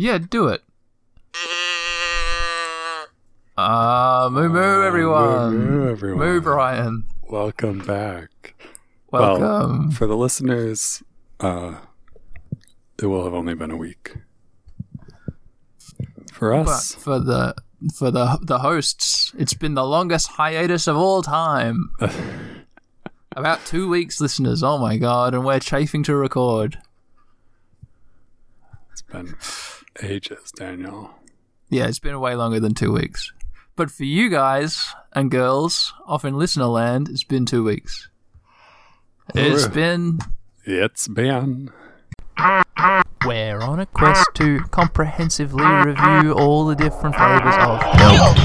Yeah, do it. Ah, moo moo, everyone. moo, moo, everyone. Moo, Brian. Welcome back. Welcome. Well, for the listeners, uh, it will have only been a week. For but us, for the for the the hosts, it's been the longest hiatus of all time. About two weeks, listeners. Oh my god, and we're chafing to record. it's been ages, Daniel. Yeah, it's been way longer than two weeks. But for you guys and girls off in listener land, it's been two weeks. It's been It's been. We're on a quest to comprehensively review all the different flavors of milk.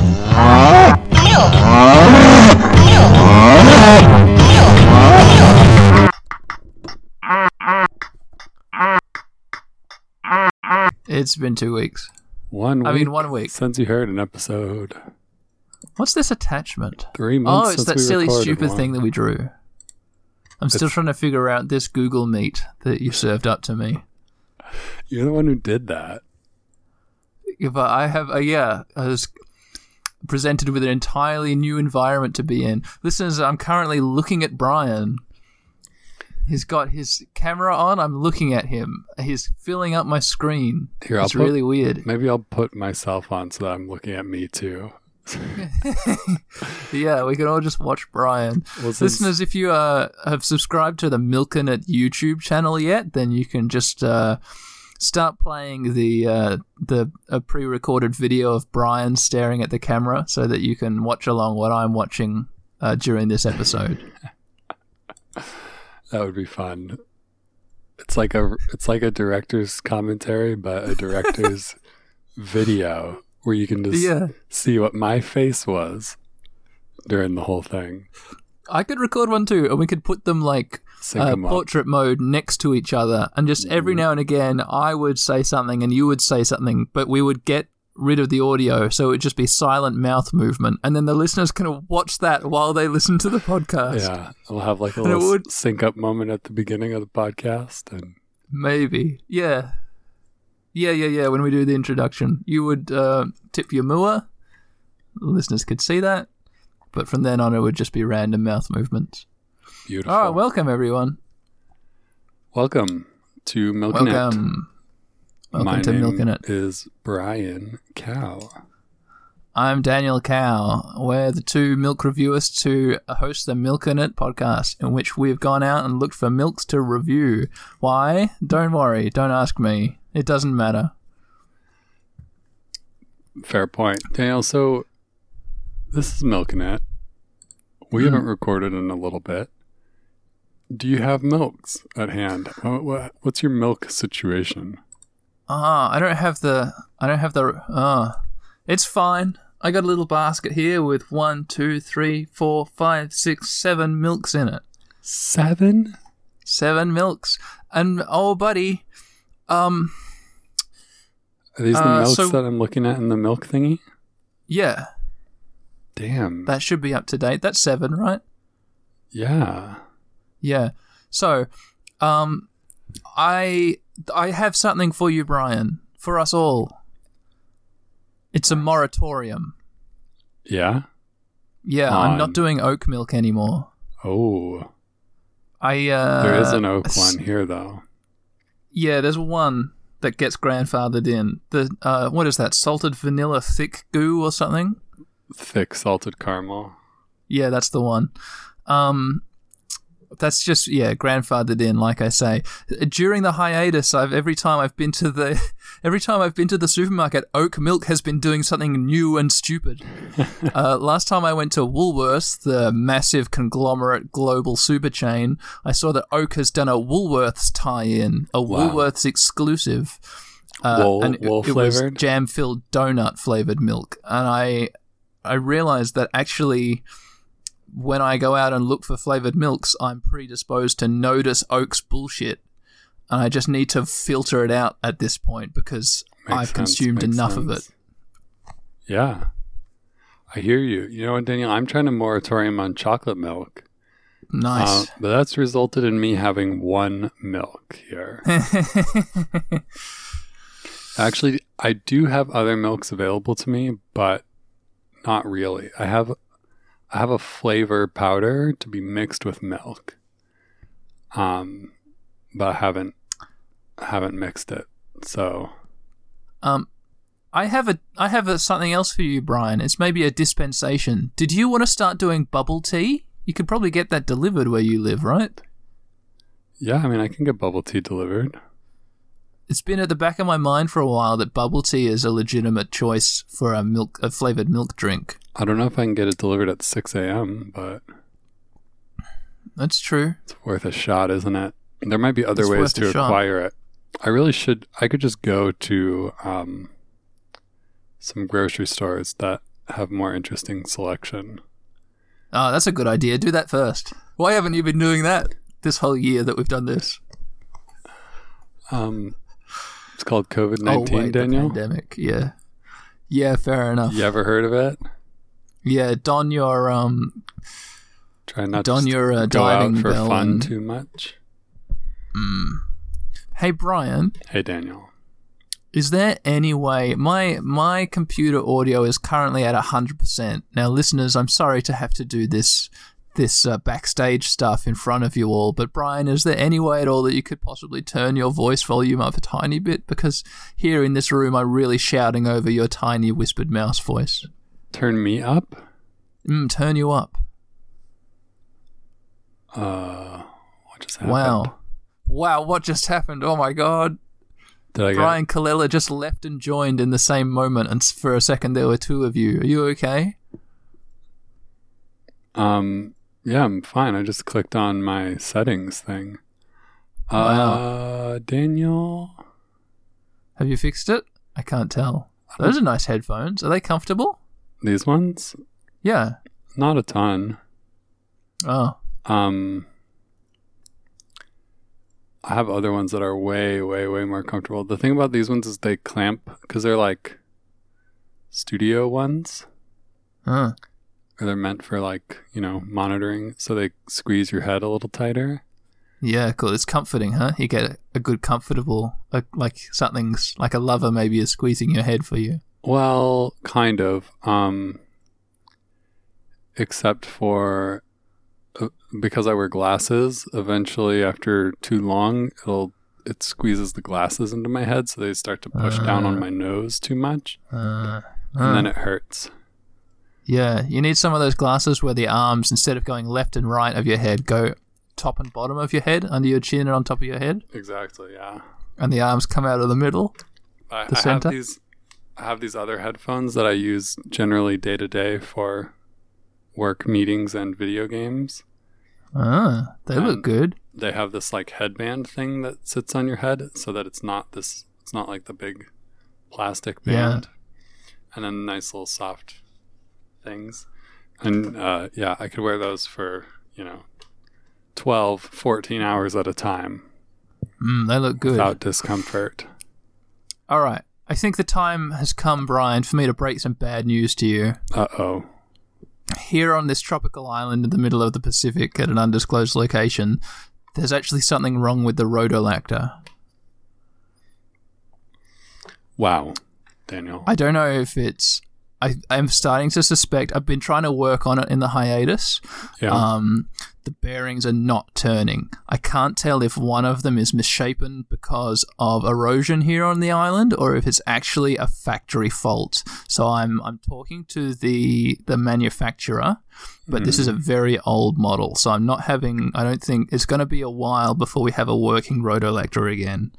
It's been two weeks. One I mean, one week. since you heard an episode. What's this attachment? Three months Oh, it's that silly, stupid one. thing that we drew. I'm still It's- trying to figure out this Google Meet that you served up to me. You're the one who did that. But I have, uh, yeah, I was presented with an entirely new environment to be in. Listeners, I'm currently looking at Brian. He's got his camera on. I'm looking at him. He's filling up my screen. Here, I'll it's put- really weird. Maybe I'll put myself on so that I'm looking at me too. Yeah, we can all just watch Brian. Well, since- Listeners, if you uh, have subscribed to the Milkin' It YouTube channel yet, then you can just uh, start playing the uh, the a pre-recorded video of Brian staring at the camera, so that you can watch along what I'm watching uh, during this episode. That would be fun. It's like a it's like a director's commentary, but a director's video where you can just yeah, see what my face was during the whole thing. I could record one too, and we could put them like uh, 'em up. portrait mode next to each other, and just every now and again, I would say something and you would say something, but we would get rid of the audio, so it would just be silent mouth movement, and then the listeners can watch that while they listen to the podcast. Yeah, we'll have like a And it little would- sync up moment at the beginning of the podcast, and Maybe, yeah, yeah, yeah, yeah. When we do the introduction, you would uh, tip your mua. Listeners could see that, but from then on, it would just be random mouth movements. beautiful. All right, welcome everyone. welcome to Milk and Welcome. Welcome My to name Milking It. is Brian Cow. I'm Daniel Cow. We're the two milk reviewers to host the Milkin' It podcast, in which we've gone out and looked for milks to review. Why? Don't worry. Don't ask me. It doesn't matter. Fair point, Daniel. So this is Milk and It. We Hmm. haven't recorded in a little bit. Do you have milks at hand? What, what, what's your milk situation? Ah, I don't have the. I don't have the. Ah, it's fine. I got a little basket here with one, two, three, four, five, six, seven milks in it. Seven? Seven milks. And oh, buddy, um, Are these the Uh, milks so- that I'm looking at in the milk thingy? yeah, Damn. that should be up to date. That's seven, right? yeah. Yeah. So, um, I I have something for you, Brian, for us all. It's a moratorium. Yeah? Yeah, I'm not doing oat milk anymore. Oh. I uh, There is an oak one here, though. Yeah, there's one that gets grandfathered in. The uh, what is that? Salted vanilla thick goo or something? Thick salted caramel. Yeah, that's the one. Um, that's just yeah, grandfathered in. Like I say, during the hiatus, I've every time I've been to the every time I've been to the supermarket, Oak Milk has been doing something new and stupid. uh, last time I went to Woolworths, the massive conglomerate global super chain, I saw that Oak has done a Woolworths tie-in, a Wow. Woolworths exclusive. Uh, Wool- and it- wool it was jam-filled donut flavored milk, and I I realized that actually when I go out and look for flavored milks, I'm predisposed to notice Oak's bullshit. And I just need to filter it out at this point because Makes I've sense, consumed enough of it. Yeah. I hear you. You know what, Daniel? I'm trying to moratorium on chocolate milk. Nice. Uh, but that's resulted in me having one milk here. Actually, I do have other milks available to me, but not really. I have I have a flavor powder to be mixed with milk. Um, but I haven't I haven't mixed it. So Um, I have a I have a, something else for you, Brian. It's maybe a dispensation. Did you want to start doing bubble tea? You could probably get that delivered where you live, right? yeah, I mean, I can get bubble tea delivered. It's been at the back of my mind for a while that bubble tea is a legitimate choice for a milk a flavored milk drink. I don't know if I can get it delivered at 6 a.m., but That's true. it's worth a shot, isn't it? There might be other It's ways to shot. acquire it. I really should. I could just go to um, some grocery stores that have more interesting selection. Oh, that's a good idea. Do that first. Why haven't you been doing that this whole year that we've done this? Um, it's called COVID oh, nineteen. wait, the Daniel, pandemic. Yeah. Yeah, fair enough. you ever heard of it? Yeah, don your um, Try not don your uh, go out diving for bell. fun and- too much. Hey, Brian, Hey, Daniel. is there any way my my computer audio is currently at hundred percent? Now, listeners, I'm sorry to have to do this this uh, backstage stuff in front of you all, but Brian, is there any way at all that you could possibly turn your voice volume up a tiny bit? Because here in this room, I'm really shouting over your tiny whispered mouse voice. Turn me up. Mm, turn you up. Uh, what just happened? Wow. Wow, what just happened? Oh my god. Did I get? Brian Kalila just left and joined in the same moment, and for a second there were two of you. Are you okay? Um, yeah, I'm fine. I just clicked on my settings thing. Wow. Uh, Daniel. Have you fixed it? I can't tell. Those are nice headphones. Are they comfortable? These ones, Yeah. not a ton. Oh. Um, I have other ones that are way, way, way more comfortable. The thing about these ones is they clamp because they're like studio ones, Huh. or they're meant for like you know monitoring. So they squeeze your head a little tighter. Yeah, cool. It's comforting, huh? You get a, good, comfortable, uh, like something's like a lover maybe is squeezing your head for you. Well, kind of. Um, except for uh, because I wear glasses. Eventually, after too long, it'll it squeezes the glasses into my head, so they start to push down on Ah. my nose too much, Uh, and then it hurts. yeah, you need some of those glasses where the arms, instead of going left and right of your head, go top and bottom of your head, under your chin and on top of your head, Exactly. Yeah. and the arms come out of the middle. I, The I center? have these. I have these other headphones that I use generally day to day for work meetings and video games. Ah, they Um, look good. they have this like headband thing that sits on your head so that it's not this it's not like the big plastic Yeah. band and then nice little soft things and uh, yeah i could wear those for you know 12 14 hours at a time Mm, they look good. without discomfort All right. I think the time has come, Brian, for me to break some bad news to you. uh-oh Here on this tropical island in the middle of the Pacific at an undisclosed location, there's actually something wrong with the rotolactor. wow daniel I don't know if it's. I, I'm starting to suspect. I've been trying to work on it in the hiatus. yeah Um, the bearings are not turning. I can't tell if one of them is misshapen because of erosion here on the island, or if it's actually a factory fault. So I'm I'm talking to the the manufacturer, but this is a very old model. So I'm not having. I don't think it's going to be a while before we have a working rotolactor again.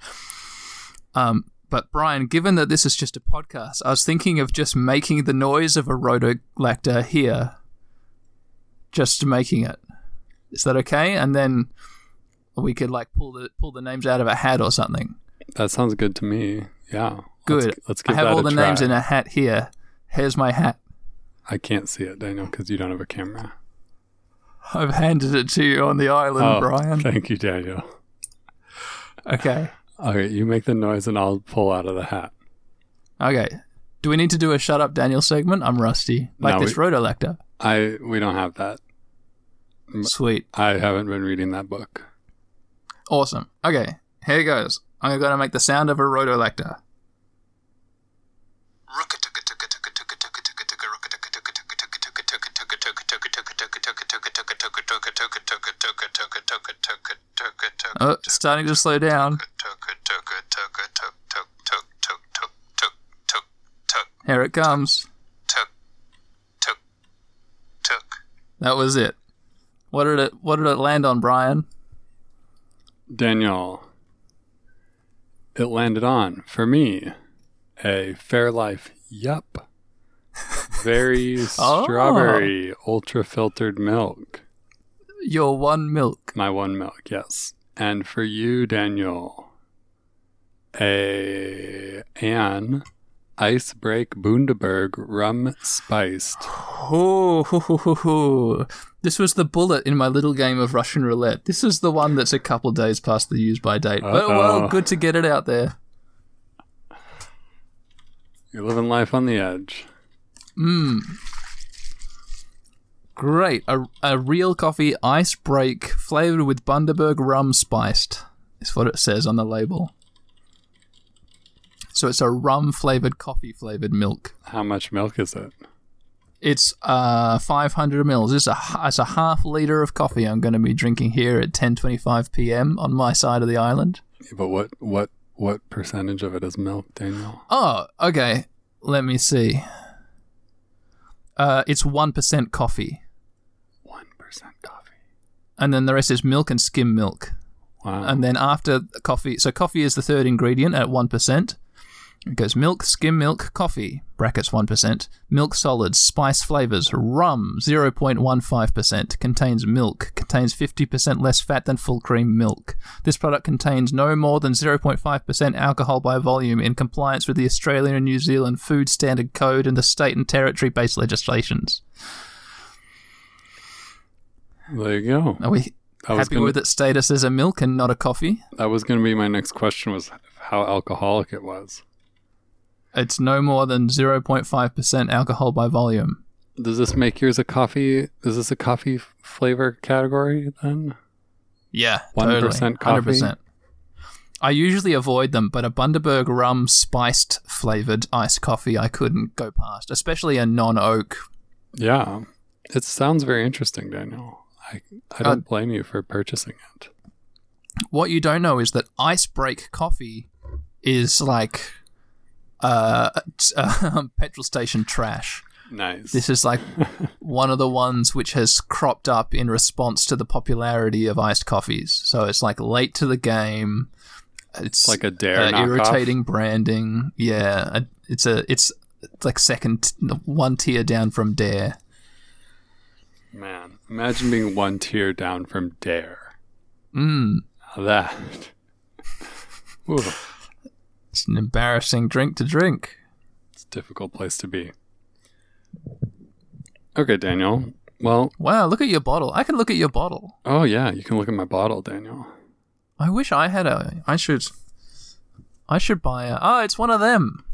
Um, but Brian, given that this is just a podcast, I was thinking of just making the noise of a rotolactor here, just making it. Is that okay? And then we could like pull the pull the names out of a hat or something. that sounds good to me yeah Good. let's, let's I have all the try. names in a hat here. Here's my hat. i can't see it daniel because you don't have a camera I've handed it to you on the island, oh Brian. thank you daniel Okay. Okay you make the noise and i'll pull out of the hat Okay. Do we need to do a shut up Daniel segment? I'm rusty. Like No, this we- rotolactor. I we don't have that. Sweet. I haven't been reading that book. Awesome. Okay. Here goes. I'm going to make the sound of a rotolactor. Oh, starting to slow down. Here it comes. That was it. What did it what did it land on, Brian? Daniel, it landed on, for me, a Fairlife Yup. Very Oh. strawberry, ultra filtered milk. Your one milk. My one milk, yes. And for you, Daniel, a an ice break Bundaberg rum spiced. Oh, ho, ho, ho, ho. this was the bullet in my little game of Russian roulette. This is the one that's a couple days past the use by date. But well, good to get it out there. You're living life on the edge. Mmm. Great. A, a real coffee ice break flavored with Bundaberg rum spiced is what it says on the label. So it's a rum flavored coffee flavored milk. How much milk is it? It's uh 500 mils. It's a it's a half liter of coffee I'm going to be drinking here at 10:25 p.m. on my side of the island. But what what what percentage of it is milk, Daniel? Oh, okay. Let me see. Uh, it's one percent coffee, One percent coffee. and then the rest is milk and skim milk. Wow. And then after the coffee, so coffee is the third ingredient at 1%. It goes milk, skim milk, coffee, brackets 1%, milk solids, spice flavors, rum, 0.15%, contains milk, contains 50% less fat than full cream milk. This product contains no more than 0.5% alcohol by volume in compliance with the Australian and New Zealand Food Standard Code and the state and territory based legislations. there you go. Are we I was happy gonna, with its status as a milk and not a coffee? That was going to be my next question. Was how alcoholic it was. It's no more than 0.5% alcohol by volume. Does this make yours a coffee? Is this a coffee flavor category then? Yeah, 1% totally. coffee? 100%. I usually avoid them, but a Bundaberg rum spiced flavored iced coffee I couldn't go past, especially a non oak. Yeah, it sounds very interesting, Daniel. I I Uh, don't blame you for purchasing it. What you don't know is that ice break coffee is like uh, um, petrol station trash. Nice. This is like one of the ones which has cropped up in response to the popularity of iced coffees. So it's like late to the game. It's like a dare uh, irritating branding. Yeah, it's a it's, it's like second one tier down from Dare. Man, imagine being one tier down from Dare. Mm, Now that. It's an embarrassing drink to drink. it's a difficult place to be. Okay, Daniel. Well, Wow, look at your bottle. I can look at your bottle. oh yeah, you can look at my bottle, Daniel. I wish I had a. I should. I should buy a. Oh, it's one of them.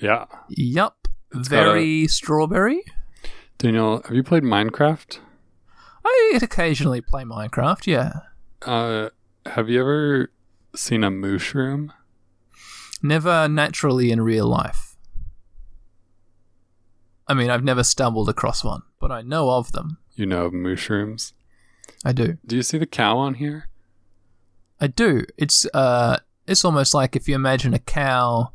Yeah. Yup. Very strawberry. Daniel, have you played Minecraft? I occasionally play Minecraft. Yeah. Uh, have you ever seen a mushroom? Never naturally in real life. I mean, I've never stumbled across one, but I know of them. You know of mushrooms. I do. Do you see the cow on here? I do. It's uh, it's almost like if you imagine a cow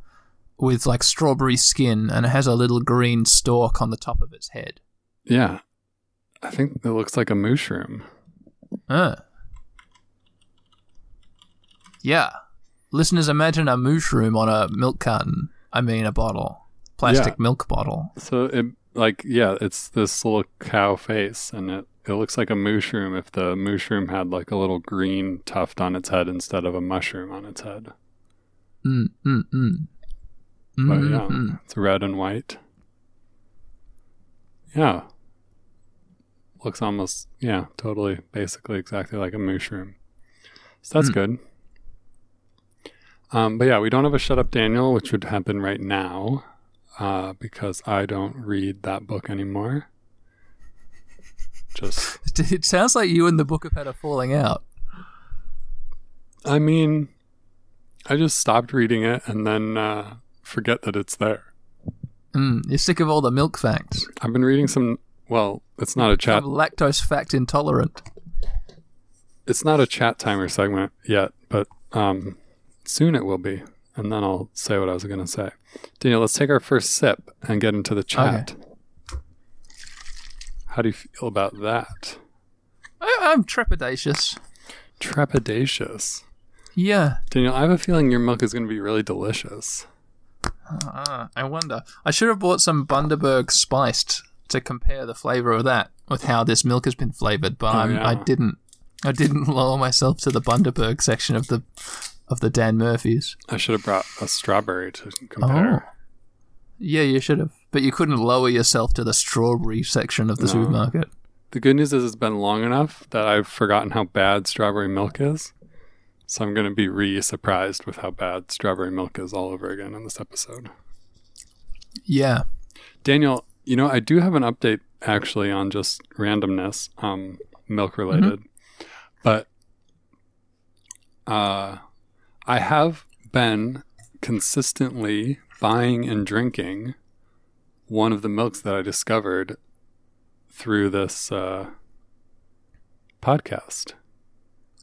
with like strawberry skin and it has a little green stalk on the top of its head. Yeah. I think it looks like a mushroom. Uh. Yeah. Listeners, imagine a mushroom on a milk carton. I mean, a bottle, plastic Yeah. milk bottle. So it like yeah, it's this little cow face and it it looks like a mushroom if the mushroom had like a little green tuft on its head instead of a mushroom on its head. Mm, mm, mm. But yeah, Mhm. it's red and white. Yeah. Looks almost yeah, totally basically exactly like a mushroom. So that's Hmm. good. Um, but yeah, we don't have a Shut Up Daniel, which would happen right now, uh, because I don't read that book anymore. Just It sounds like you and the book have had a falling out. I mean, I just stopped reading it and then uh, forget that it's there. Mm, you're sick of all the milk facts. I've been reading some Well, it's not a chat. I'm lactose fact intolerant. It's not a chat timer segment yet, but um, soon it will be, and then I'll say what I was going to say. Daniel, let's take our first sip and get into the chat. How do you feel about that? I, I'm trepidatious. Trepidatious. Yeah. Daniel, I have a feeling your milk is going to be really delicious. Ah, I wonder. I should have bought some Bundaberg spiced to compare the flavor of that with how this milk has been flavored, but Oh, I'm, I didn't. I didn't lower myself to the Bundaberg section of the of the Dan Murphys. I should have brought a strawberry to compare. Yeah, you should have, but you couldn't lower yourself to the strawberry section of the No. supermarket. The good news is it's been long enough that I've forgotten how bad strawberry milk is. So I'm going to be re surprised with how bad strawberry milk is all over again in this episode. Yeah. Daniel, you know, I do have an update actually on just randomness, um, milk related. But uh, I have been consistently buying and drinking one of the milks that I discovered through this uh, podcast.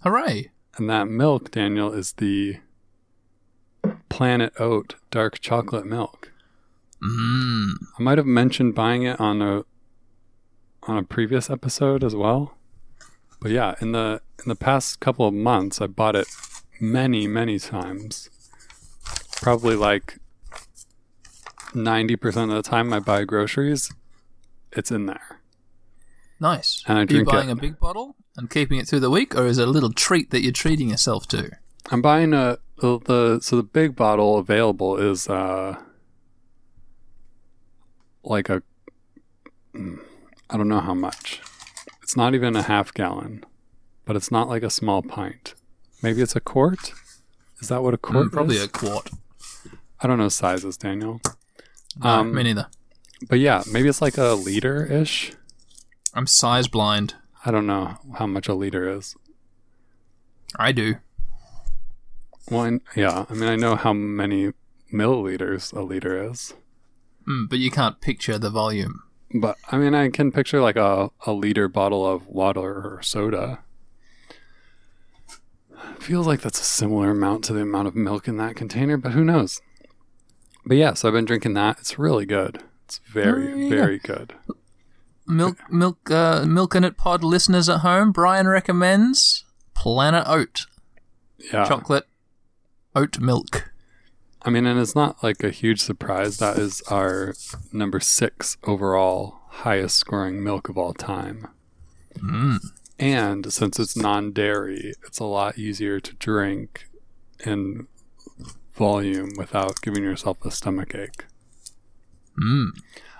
Hooray! And that milk, Daniel, is the Planet Oat dark chocolate milk. Mmm. I might have mentioned buying it on a on a previous episode as well. But yeah, in the in the past couple of months I bought it many, many times. Probably like 90% of the time I buy groceries, it's in there. Nice. And I Are you drink buying it. a big bottle and keeping it through the week, or is it a little treat that you're treating yourself to? I'm buying a the, the so the big bottle available is uh like a mm, don't know how much. It's not even a half gallon, but it's not like a small pint. Maybe it's a quart. Is that what a quart Mm, probably is? a quart. I don't know sizes, Daniel. No, Um, me neither. But yeah, maybe it's like a liter ish. I'm size blind. I don't know how much a liter is. I do. Well, I, yeah, I mean I know how many milliliters a liter is. Mm, but you can't picture the volume. But I mean, I can picture like a, a liter bottle of water or soda. Feels like that's a similar amount to the amount of milk in that container, but who knows? But yeah, so I've been drinking that. It's really good. It's very, Oh, yeah. very good. Milk, milk, uh, milk in it pod listeners at home. Brian recommends Planet Oat Yeah. chocolate oat milk. I mean, and it's not like a huge surprise. That is our number six overall highest scoring milk of all time. Mm. And since it's non dairy, it's a lot easier to drink in volume without giving yourself a stomach ache. Mm.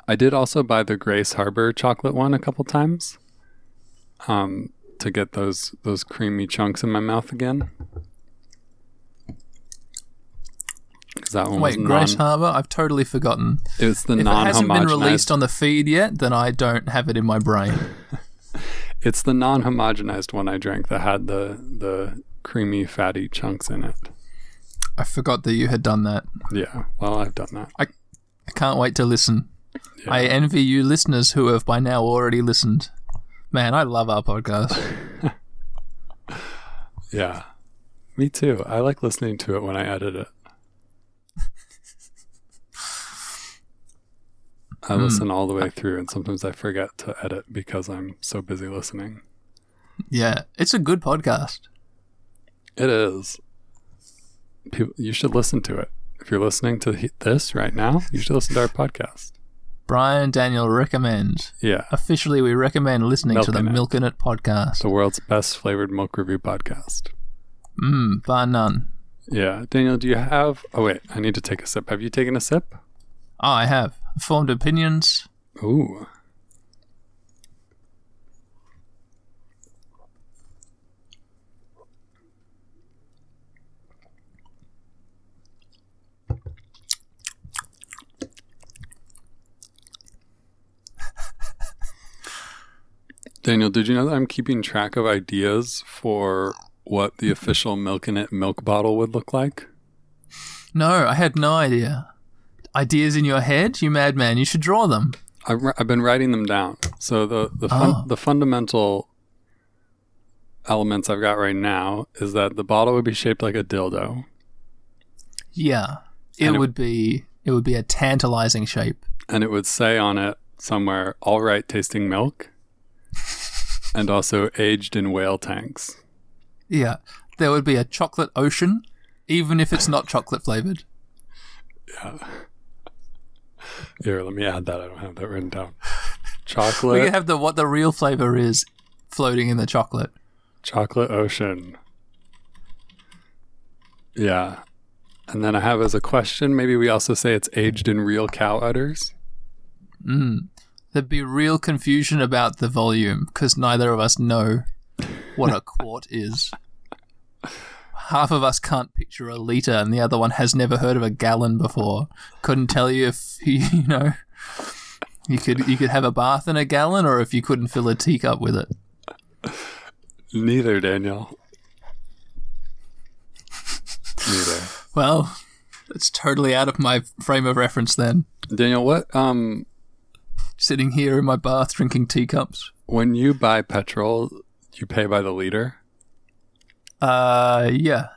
I did also buy the Grace Harbor chocolate one a couple times um, to get those those creamy chunks in my mouth again. 'Cause that one Wait, was Grace non, Harbor? I've totally forgotten. it's the If it hasn't been released on the feed yet, then I don't have it in my brain. It's the non-homogenized one I drank that had the the creamy fatty chunks in it. I forgot that you had done that. Yeah, well, I've done that. I can't wait to listen. Yeah. I envy you listeners who have by now already listened. Man, I love our podcast. Yeah. Me too. I like listening to it when I edit it. I listen hmm. all the way through, and sometimes I forget to edit because I'm so busy listening. Yeah, it's a good podcast. It is. People, you should listen to it. If you're listening to this right now, you should listen to our podcast. Brian and Daniel recommend. Yeah, Officially, we recommend listening to the Milking It. Milk in It podcast. the world's best flavored milk review podcast. Mmm, bar none. Yeah, Daniel, do you have? Oh wait, I need to take a sip. Have you taken a sip? Oh, I have. Formed opinions. Ooh. Daniel, did you know that I'm keeping track of ideas for what the official Milk in It milk bottle would look like? No, I had no idea. Ideas in your head? You madman, you should draw them. I've, I've been writing them down. So the the fun, Oh. the fundamental elements I've got right now is that the bottle would be shaped like a dildo, Yeah. It it- would be it would be a tantalizing shape. and it would say on it somewhere, "All right, tasting milk," and also aged in whale tanks. Yeah. There would be a chocolate ocean, even if it's not chocolate flavored. Here, let me add that. I don't have that written down. We Chocolate, could have the what the real flavor is floating in the chocolate. chocolate ocean. Yeah. And then I have as a question, maybe we also say it's aged in real cow udders. Mm. There'd be real confusion about the volume because neither of us know what a quart is. Half of us can't picture a liter, and the other one has never heard of a gallon before. Couldn't tell you if you know you could you could have a bath in a gallon, or if you couldn't fill a teacup with it. Neither, Daniel. Neither. Well, it's totally out of my frame of reference. Then Daniel, what um sitting here in my bath drinking teacups. when you buy petrol, you pay by the liter? Uh, yeah.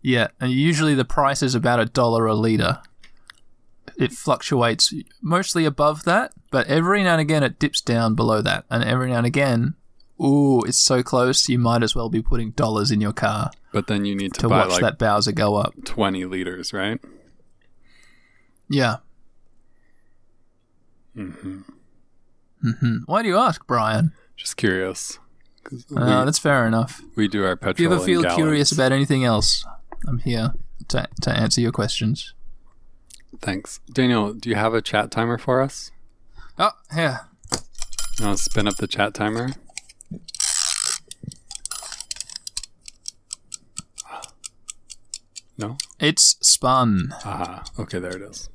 Yeah, and usually the price is about a dollar a liter. It fluctuates mostly above that, but every now and again it dips down below that, and every now and again, ooh, it's so close you might as well be putting dollars in your car But then you need to, to watch like that Bowser go up. 20 liters, right? Yeah. hmm hmm Why do you ask, Brian? Just curious. we, Uh, that's fair enough. we do our petrol If you ever feel curious about anything else, I'm here to, to answer your questions. Thanks. Daniel, do you have a chat timer for us? Oh, yeah. You want to spin up the chat timer? No? It's spun. Ah, okay, there it is.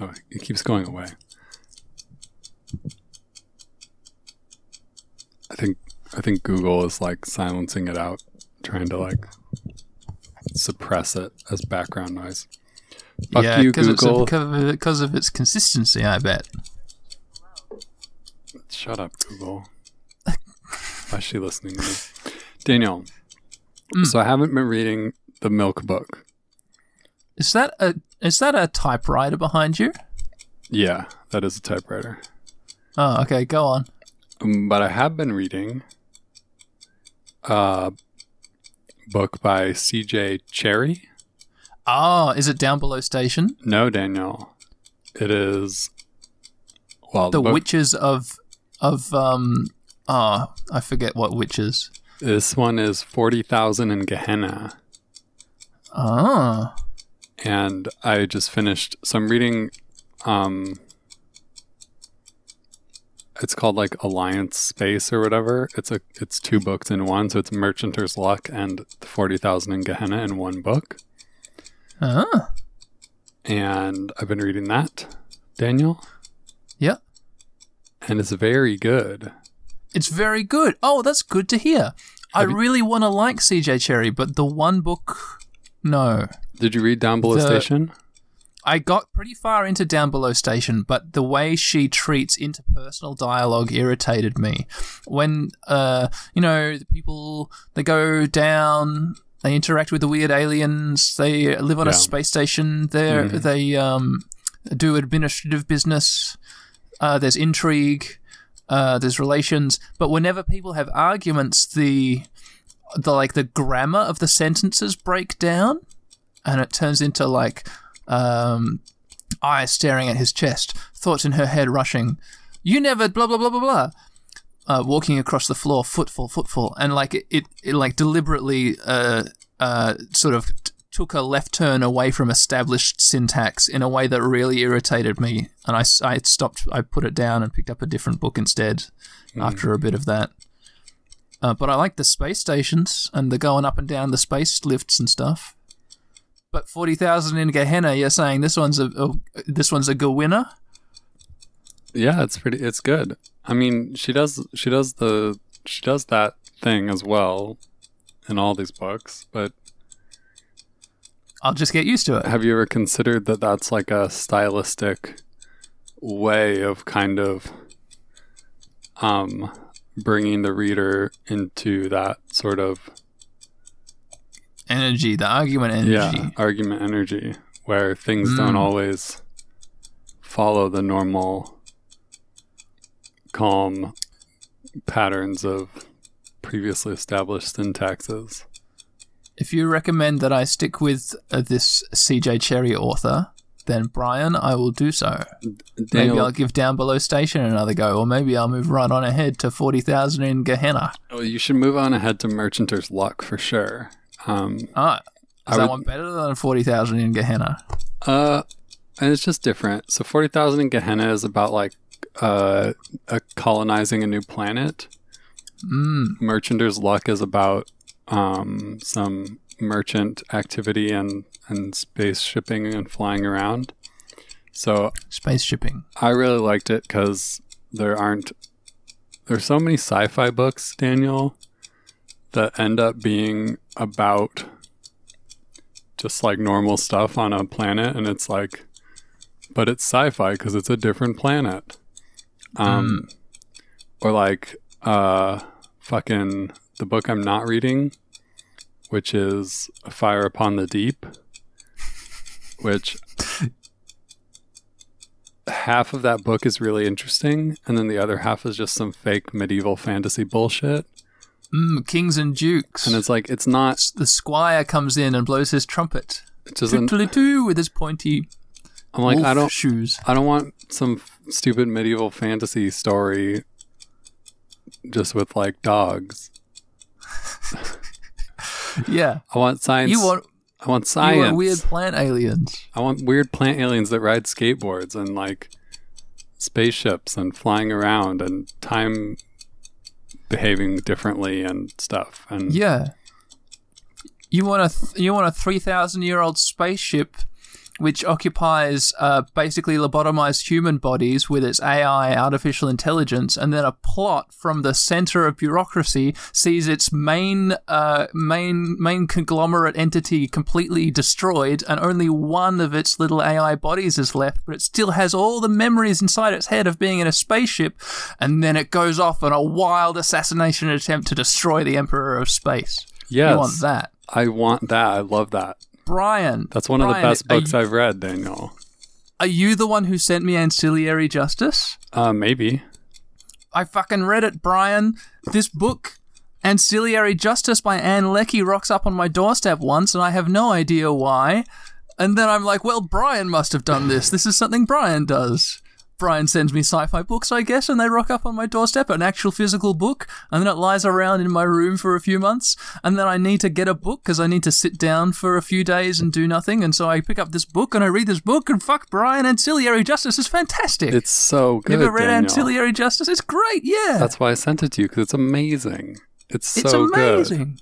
Oh, it keeps going away. I think I think Google is like silencing it out, trying to like suppress it as background noise. Fuck yeah, you, because it's a, Google. because of, because of its consistency, I bet. Shut up, Google. Why is she listening to me? Daniel, Mm. so I haven't been reading the Milk book. Is that a is that a typewriter behind you? Yeah, that is a typewriter. Oh, okay, go on. Um, but I have been reading a book by C.J. Cherryh. Oh, is it Downbelow Station? No, Daniel. It is. Well, The book- witches of of um oh, I forget what witches. This one is 40,000 in Gehenna. Oh. And I just finished. So I'm reading. Um, it's called like Alliance Space or whatever. It's a it's two books in one. So it's Merchanter's Luck and the 40,000 in Gehenna in one book. Oh. And I've been reading that, Daniel. Yeah. And it's very good. It's very good. Oh, that's good to hear. I Have you- really want to like CJ Cherryh, but the one book no. Did you read Down Below The- Station? I got pretty far into Downbelow Station, but the way she treats interpersonal dialogue irritated me. When, uh, you know, the people, they go down, they interact with the weird aliens, they live on a space station, they Mhm. they um, do administrative business, uh, there's intrigue, uh, there's relations, but whenever people have arguments, the the like the grammar of the sentences break down and it turns into like um, eyes staring at his chest, thoughts in her head rushing. You never blah blah blah blah blah. Uh, walking across the floor, footfall, footfall, and like it, it, it like deliberately uh, uh, sort of t- took a left turn away from established syntax in a way that really irritated me, and I, I stopped. I put it down and picked up a different book instead after a bit of that. Uh, but I like the space stations and the going up and down the space lifts and stuff. But forty thousand in Gehenna, you're saying this one's a, this one's a good winner? Yeah, it's pretty. It's good. I mean, she does. She does the. She does that thing as well, in all these books. But I'll just get used to it. Have you ever considered that that's like a stylistic way of kind of um bringing the reader into that sort of Energy, the argument energy. yeah argument energy where things don't Mm. always follow the normal calm patterns of previously established syntaxes If you recommend that I stick with uh, this CJ Cherryh author, then Brian, I will do so. Maybe I'll give Downbelow Station another go, or maybe I'll move right on ahead to 40,000 in Gehenna. oh, you should move on ahead to merchanter's luck for sure um Ah, is I that would- one better than 40,000 in Gehenna? Uh, and it's just different. So forty thousand in Gehenna is about like uh, a colonizing a new planet. Mm, Merchanter's luck is about um, some merchant activity and and space shipping and flying around. So space shipping. I really liked it because there aren't there's so many sci-fi books, Daniel, that end up being about just like normal stuff on a planet, and it's like, but it's sci-fi because it's a different planet. Um, or like uh, fucking the book I'm not reading, which is A Fire Upon the Deep, which half of that book is really interesting, and then the other half is just some fake medieval fantasy bullshit. Mm, kings and dukes. And it's like it's not. the squire comes in and blows his trumpet. It doesn't. With his pointy I'm like I don't. shoes. I don't want some stupid medieval fantasy story just with like dogs. Yeah. I want science. You want, I want you science. want weird plant aliens. I want weird plant aliens that ride skateboards and like spaceships and flying around and time behaving differently and stuff. And Yeah. You want a th- you want a three thousand year old spaceship, which occupies uh, basically lobotomized human bodies with its AI, artificial intelligence, and then a plot from the center of bureaucracy sees its main uh, main main conglomerate entity completely destroyed, and only one of its little AI bodies is left, but it still has all the memories inside its head of being in a spaceship, and then it goes off on a wild assassination attempt to destroy the Emperor of Space. yes, You want that. I want that. I love that. Brian. That's one of the best books you- I've read, Daniel. Are you the one who sent me Ancillary Justice? Uh, maybe. I fucking read it, Brian. This book, Ancillary Justice by Ann Leckie, rocks up on my doorstep once, and I have no idea why. And then I'm like, well, Brian must have done this. This is something Brian does. Brian sends me sci fi books, I guess, and they rock up on my doorstep, an actual physical book, and then it lies around in my room for a few months, and then I need to get a book because I need to sit down for a few days and do nothing, and so I pick up this book and I read this book, and fuck, Brian, Ancillary Justice is fantastic. It's so good. you ever read Daniel. Ancillary Justice? It's great, yeah. That's why I sent it to you because it's amazing. It's so good. It's amazing.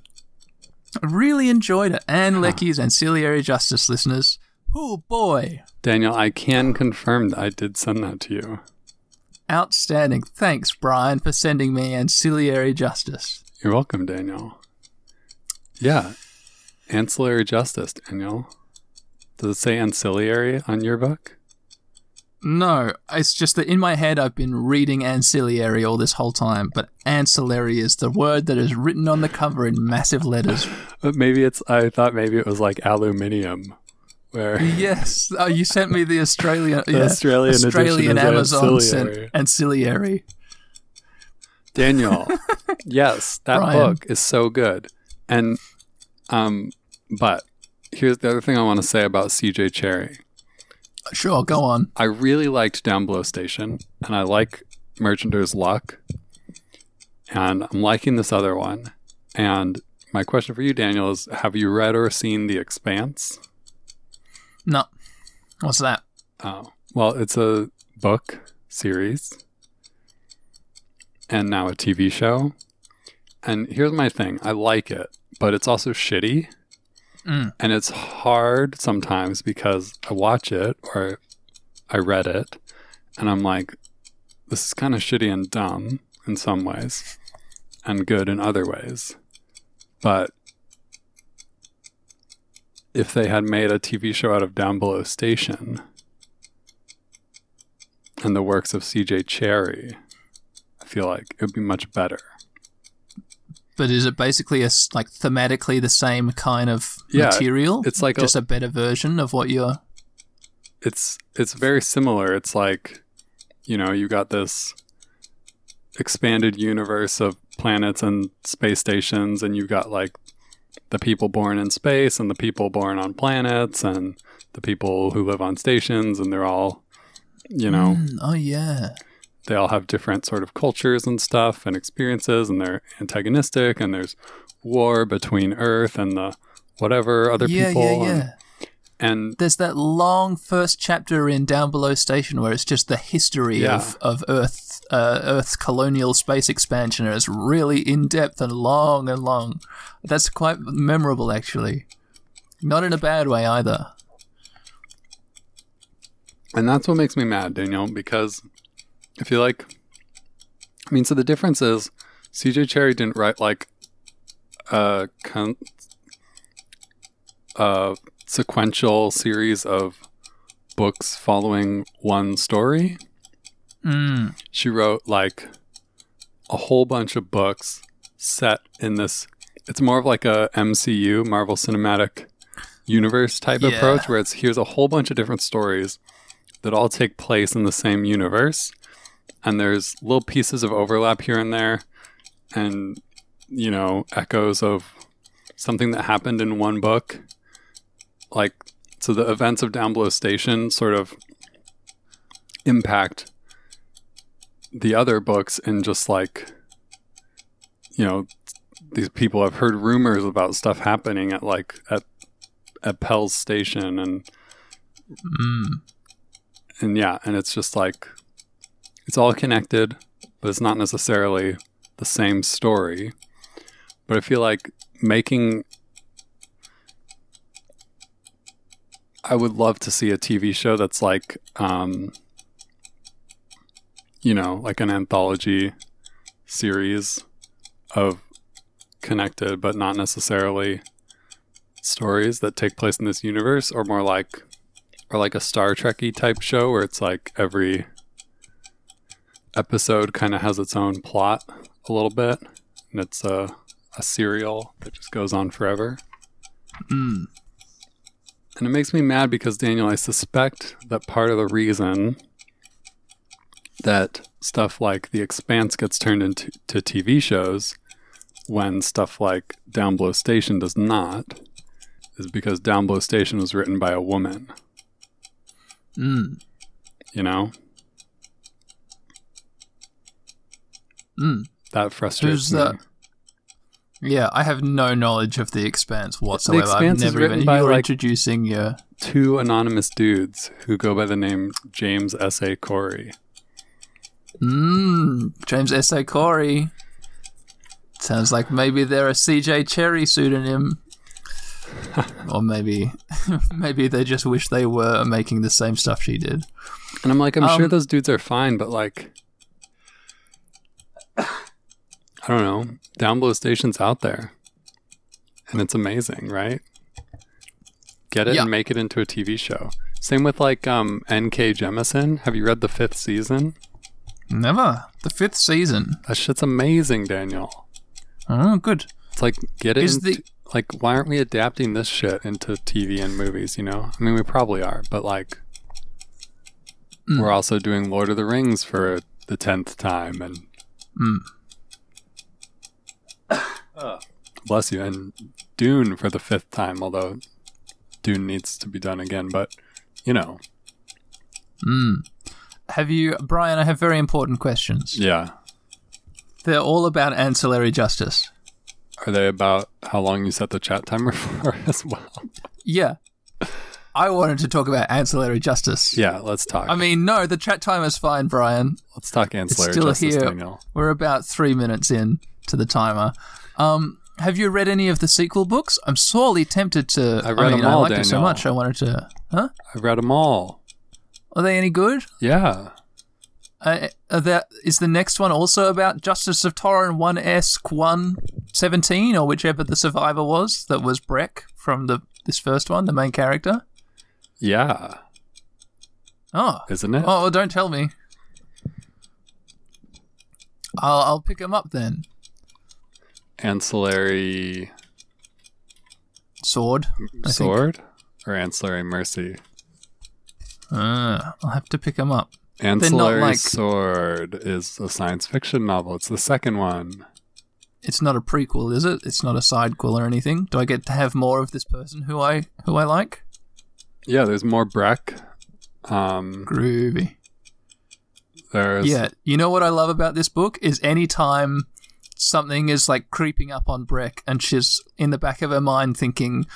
I really enjoyed it. Ann Leckie's Ancillary Justice listeners. Oh boy. Daniel, I can confirm that I did send that to you. Outstanding. Thanks, Brian, for sending me Ancillary Justice. You're welcome, Daniel. Yeah. Ancillary justice, Daniel. Does it say ancillary on your book? No, it's just that in my head I've been reading ancillary all this whole time, but ancillary is the word that is written on the cover in massive letters. But maybe it's, I thought maybe it was like aluminium, where yes, oh, you sent me the Australian, The yeah, Australian Australian Amazon sent ancillary. ancillary. Daniel, yes, that Brian. book is so good. And, um, but here's the other thing I want to say about CJ Cherryh. Sure, go on. I really liked Downbelow Station, and I like Merchanter's Luck, and I'm liking this other one. And my question for you, Daniel, is: Have you read or seen The Expanse? No. What's that? Oh, well, it's a book series, and now a TV show. And here's my thing: I like it, but it's also shitty. Mm. And it's hard sometimes because I watch it or I read it and I'm like, this is kind of shitty and dumb in some ways and good in other ways. But if they had made a TV show out of Downbelow Station and the works of CJ Cherryh, I feel like it would be much better. But is it basically a like thematically the same kind of Yeah, material? it's like a- just a, better version of what you're. It's it's very similar. It's like, you know, you got this expanded universe of planets and space stations and you've got like the people born in space and the people born on planets and the people who live on stations and they're all you know Mm, oh yeah. they all have different sort of cultures and stuff and experiences and they're antagonistic and there's war between earth and the whatever other yeah, people yeah, and, yeah. and There's that long first chapter in Downbelow Station where it's just the history Yeah. of, of Earth, uh, Earth's colonial space expansion, it's really in depth and long and long. That's quite memorable, actually. Not in a bad way either. And that's what makes me mad, Daniel, because I feel like, I mean, so the difference is CJ Cherryh didn't write like a, con- a sequential series of books following one story. Mm. She wrote like a whole bunch of books set in this. It's more of like a MCU, Marvel Cinematic Universe type Yeah. approach, where it's here's a whole bunch of different stories that all take place in the same universe, and there's little pieces of overlap here and there, and you know echoes of something that happened in one book, like so the events of Downbelow Station sort of impact the other books and just like you know these people have heard rumors about stuff happening at like at at Pell's station and Mm. and yeah and it's just like it's all connected but it's not necessarily the same story but i feel like making i would love to see a tv show that's like um you know like an anthology series of connected but not necessarily stories that take place in this universe or more like or like a Star Trekky type show where it's like every episode kind of has its own plot a little bit, and it's a a serial that just goes on forever. Mm. And it makes me mad because Daniel, I suspect that part of the reason that stuff like The Expanse gets turned into to TV shows when stuff like Downbelow Station does not is because Downbelow Station was written by a woman. Mm. you know Mm. that frustrates Who's me that? Yeah, I have no knowledge of The Expanse whatsoever. The Expanse I've never even. by, You're like- introducing your. two anonymous dudes who go by the name James S. A. Corey. Mmm, James S. A. Corey. Sounds like maybe they're a CJ Cherryh pseudonym. or maybe maybe they just wish they were making the same stuff she did. And I'm like, I'm sure Um, those dudes are fine, but like, I don't know. Downbelow Station's out there, and it's amazing, right? Get it Yeah. and make it into a TV show. Same with like um, N.K. Jemisin. Have you read the fifth season? Never. The fifth season. That shit's amazing, Daniel. Oh, good. It's like get it Is into, the- like why aren't we adapting this shit into TV and movies, you know? I mean we probably are, but like Mm. we're also doing Lord of the Rings for the tenth time and Mm. bless you, and Dune for the fifth time, although Dune needs to be done again, but you know. Mm. Have you, Brian? I have very important questions. Yeah. They're all about ancillary justice. Are they about how long you set the chat timer for as well? Yeah. I wanted to talk about ancillary justice. Yeah, let's talk. I mean, no, the chat timer's fine, Brian. let's talk ancillary still justice, here. Daniel. We're about three minutes in to the timer. Um, have you read any of the sequel books? I'm sorely tempted to. I read mean, them all, I liked it so much. I wanted to. Huh? I've read them all. Are they any good? Yeah. Uh, that is the next one also about Justice of Toren One S One Seventeen or whichever the survivor was that was Breq from the This first one, the main character. Yeah, Oh, isn't it? oh, well, don't tell me. I'll I'll pick him up then. Ancillary Sword. I think. sword or ancillary mercy? Uh, I'll have to pick him up. Ancillary like- sword is a science fiction novel. It's the second one. It's not a prequel, is it? It's not a sidequel or anything. Do I get to have more of this person who I who I like? Yeah, there's more Breq. Um, Groovy. there's Yeah, you know what I love about this book is anytime something is like creeping up on Breq and she's in the back of her mind thinking,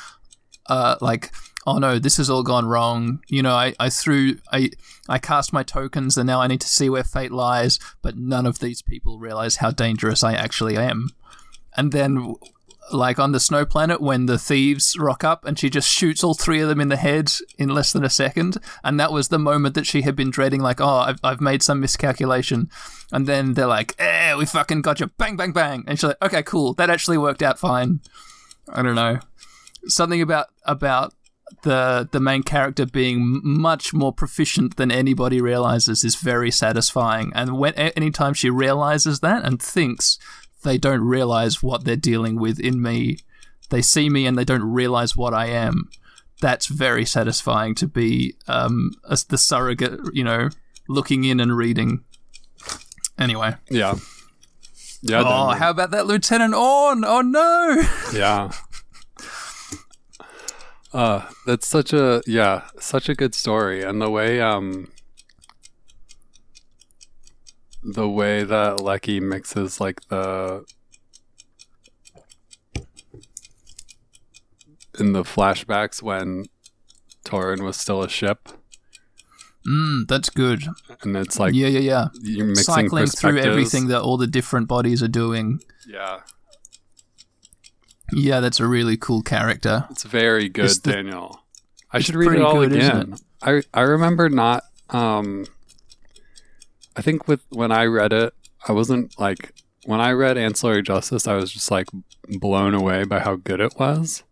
uh, like, oh no, this has all gone wrong. You know, I, I threw, I, I cast my tokens and now I need to see where fate lies, but none of these people realize how dangerous I actually am. And then, like on the snow planet, when the thieves rock up and she just shoots all three of them in the head in less than a second. And that was the moment that she had been dreading, like, oh, I've, I've made some miscalculation. And then they're like, eh, we fucking got you. Bang, bang, bang. And she's like, okay, cool. That actually worked out fine. I don't know. Something about, about, the the main character being much more proficient than anybody realizes is very satisfying. And when a- anytime she realizes that and thinks they don't realize what they're dealing with in me they see me and they don't realize what I am that's very satisfying to be um as the surrogate you know looking in and reading. Anyway. Yeah, yeah, oh how about that lieutenant on oh no. Yeah. Uh, that's such a yeah, such a good story, and the way um, the way that Leckie mixes like the in the flashbacks when Toren was still a ship, mm, that's good. And it's like yeah yeah yeah. you're mixing cycling through everything that all the different bodies are doing. Yeah, Yeah, that's a really cool character. It's very good, It's the- Daniel. I should read it all good, again. I I remember not. Um, I think with when I read it, I wasn't like when I read Ancillary Justice. I was just like blown away by how good it was.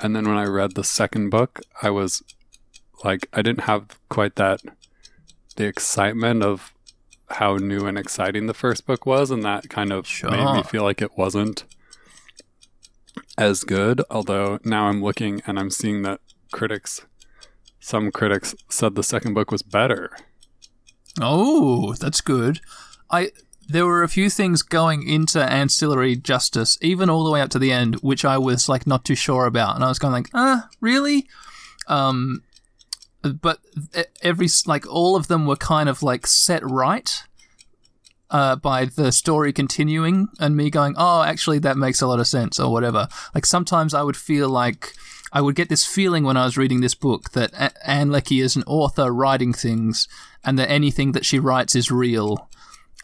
And then when I read the second book, I was like, I didn't have quite that the excitement of how new and exciting the first book was, and that kind of made me feel like it wasn't as good. Although now I'm looking and I'm seeing that critics, some critics said the second book was better. Oh, that's good. I there were a few things going into ancillary justice, even all the way up to the end, which I was like not too sure about, and I was kind of like, ah, really? Um, but every like all of them were kind of like set right. Uh, by the story continuing and me going, oh, actually, that makes a lot of sense, or whatever. Like sometimes I would feel like I would get this feeling when I was reading this book that A- Ann Leckie is an author writing things, and that anything that she writes is real,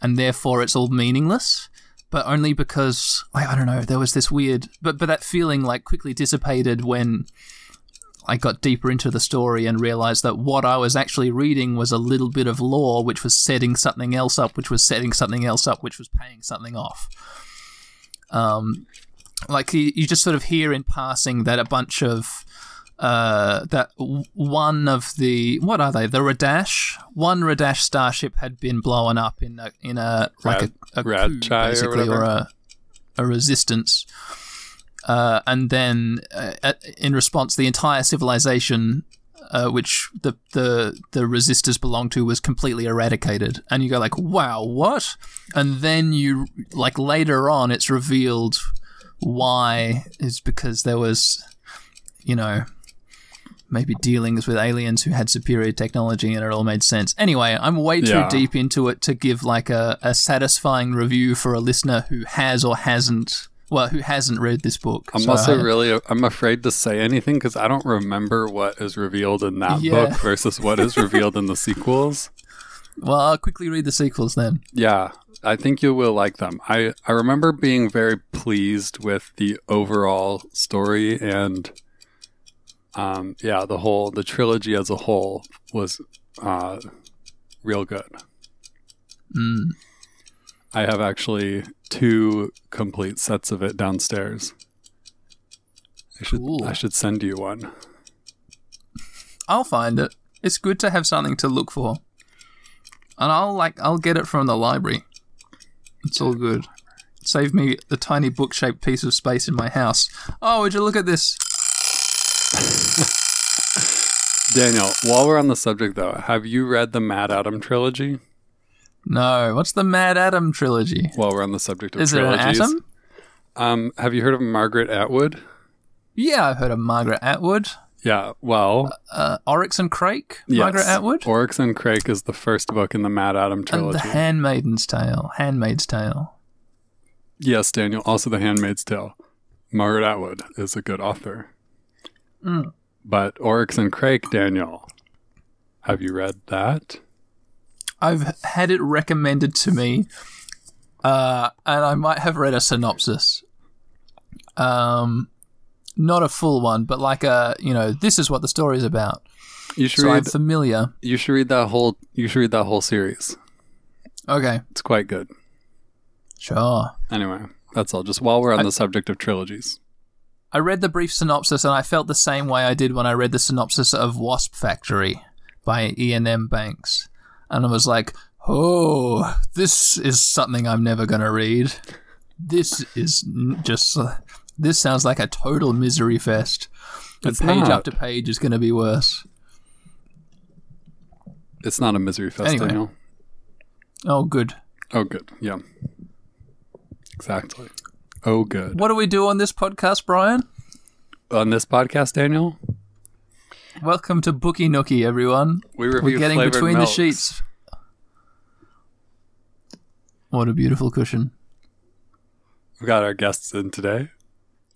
and therefore it's all meaningless. But only because like, I don't know, there was this weird, but but that feeling like quickly dissipated when I got deeper into the story and realized that what I was actually reading was a little bit of lore, which was setting something else up, which was setting something else up, which was paying something off. Um, like you, you just sort of hear in passing that a bunch of uh, that one of the what are they? The Radash? One Radash starship had been blown up in a in a like a, a coup, Radchaai or basically or, a a resistance uh, and then uh, in response the entire civilization uh, which the, the the resistors belonged to was completely eradicated. And you go like wow what? And then you like later on it's revealed why. Is because there was you know maybe dealings with aliens who had superior technology and it all made sense. Anyway i'm way too Yeah. deep into it to give like a, a satisfying review for a listener who has or hasn't well who hasn't read this book I'm So also I- really I'm afraid to say anything because I don't remember what is revealed in that Yeah. book versus what is revealed in the sequels. well i'll quickly read the sequels then Yeah, I think you will like them. I I remember being very pleased with the overall story and um yeah, the whole the trilogy as a whole was uh real good. mm. I have actually two complete sets of it downstairs. I should Cool. I should send you one. I'll find it. It's good to have something to look for. And I'll like I'll get it from the library. It's all good. Save me the tiny book-shaped piece of space in my house. Oh, would you look at this? Daniel, while we're on the subject though, have you read the MaddAddam trilogy? No, what's the MaddAddam trilogy? While we're on the subject of Is it an atom? Um, have you heard of Margaret Atwood? Yeah, I've heard of Margaret Atwood. Yeah, well, Uh, Oryx and Crake, yes. Margaret Atwood. Oryx and Crake is the first book in the MaddAddam and trilogy. The Handmaiden's Tale. Handmaid's Tale. yes, Daniel, also The Handmaid's Tale. Margaret Atwood is a good author. Mm. But Oryx and Crake, Daniel, have you read that? I've had it recommended to me, uh, and I might have read a synopsis. Um, not a full one, but like a you know, this is what the story is about. You should So I'm read. familiar. You should read that whole. You should read that whole series. Okay, It's quite good. sure. Anyway, that's all. Just while we're on the subject of trilogies. I read the brief synopsis, and I felt the same way I did when I read the synopsis of Wasp Factory by Iain M. Banks, and I was like, "Oh, this is something I'm never gonna read. This is just. Uh, this sounds like a total misery fest. And It's page not. after page is gonna be worse. It's not a misery fest, Anyway. Daniel. Oh, good. Oh, good. Yeah. Exactly. Oh, good. What do we do on this podcast, Brian? On this podcast, Daniel, Welcome to Bookie Nookie, everyone. we review We're getting between milks. the sheets. What a beautiful cushion. We've got our guests in today.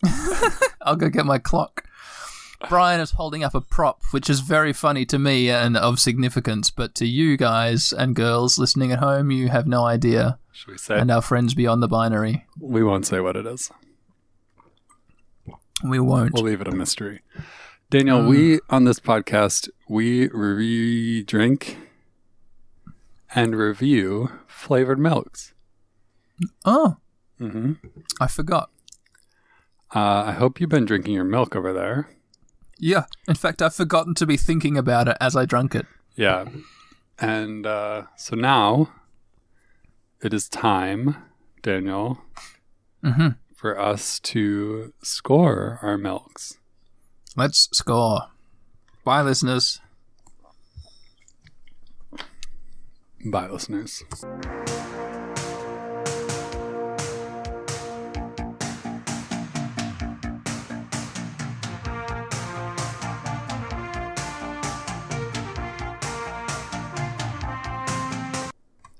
I'll go get my clock. Brian is holding up a prop, which is very funny to me and of significance, but to you guys and girls listening at home, you have no idea. Should we say? And our friends beyond the binary. we won't say what it is. We won't. We'll leave it a mystery. Daniel, we on this podcast we re drink and review flavored milks. oh, hmm I forgot. Uh, I hope you've been drinking your milk over there. Yeah. In fact, I've forgotten to be thinking about it as I drank it. Yeah. And uh, so now it is time, Daniel, hmm for us to score our milks. Let's score. Bye, listeners. Bye, listeners.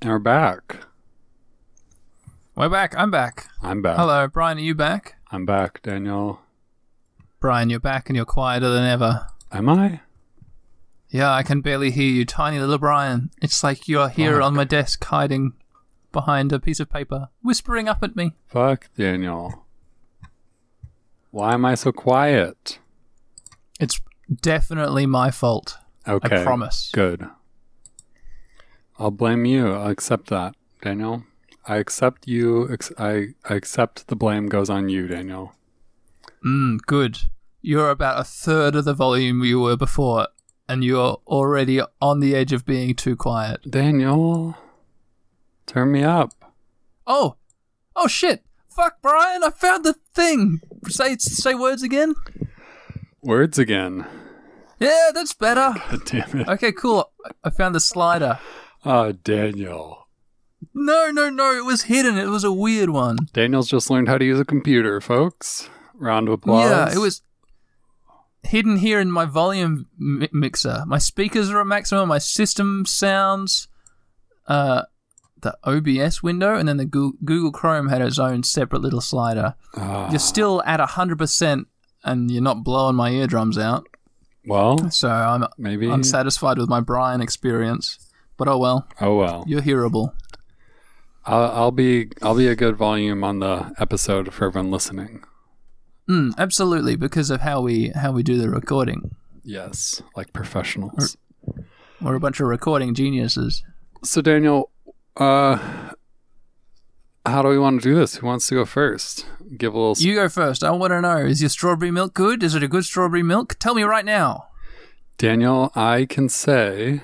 And we're back. We're back. I'm back. I'm back. Hello, Brian. Are you back? I'm back, Daniel. Brian, you're back and you're quieter than ever. Am I? Yeah, I can barely hear you, tiny little Brian. It's like you're here oh Fuck. on my desk, hiding behind a piece of paper, whispering up at me. Fuck, Daniel. Why am I so quiet? It's definitely my fault. Okay. I promise. Good. I'll blame you. I'll accept that, Daniel. I accept you. Ex- I, I accept the blame goes on you, Daniel. Mm, good. You're about a third of the volume you were before, and you're already on the edge of being too quiet. Daniel, turn me up. Oh, oh shit! Fuck, Brian! I found the thing. Say say words again. Words again. Yeah, that's better. God damn it. Okay, cool. I found the slider. Oh, Daniel. No, no, no. It was hidden. It was a weird one. Daniel's just learned how to use a computer, folks. Round of applause. Yeah, it was hidden here in my volume mi- mixer. My speakers are at maximum. My system sounds, uh, the OBS window, and then the Goo- Google Chrome had its own separate little slider. Ah, You're still at hundred percent, and you're not blowing my eardrums out. well, So I'm maybe. unsatisfied with my Brian experience. But oh well, oh well. you're hearable. I'll, I'll be I'll be a good volume on the episode for everyone listening. Mm, absolutely, because of how we how we do the recording. Yes, like professionals. We're a bunch of recording geniuses. So Daniel, uh, how do we want to do this? Who wants to go first? give a little. You go first. I want to know: is your strawberry milk good? Is it a good strawberry milk? Tell me right now. Daniel, I can say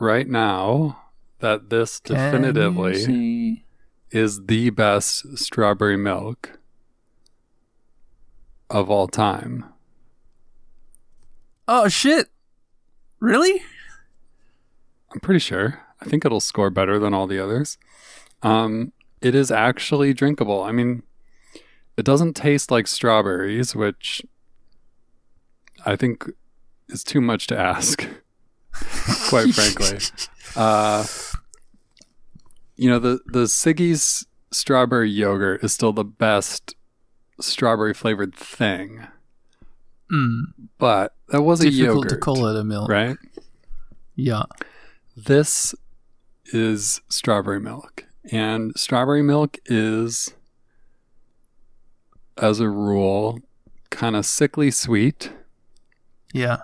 right now that this Can definitively is the best strawberry milk of all time. Oh shit! Really? I'm pretty sure. I think it'll score better than all the others. Um, it is actually drinkable. I mean, it doesn't taste like strawberries, which I think is too much to ask, quite frankly. Uh, you know, the, the Siggi's strawberry yogurt is still the best strawberry flavored thing, Mm, but that was a difficult yogurt. to call it a milk. Right? Yeah. This is strawberry milk. And strawberry milk is, as a rule, kind of sickly sweet. Yeah.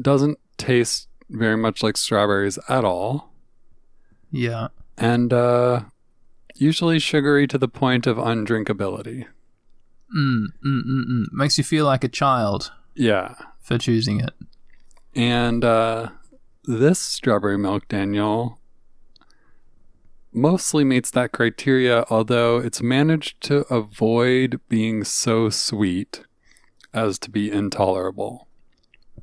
Doesn't taste very much like strawberries at all. Yeah. And uh, usually sugary to the point of undrinkability. Mm, mm, mm, mm. Makes you feel like a child Yeah. for choosing it. And uh, this strawberry milk, Daniel, mostly meets that criteria, although it's managed to avoid being so sweet as to be intolerable.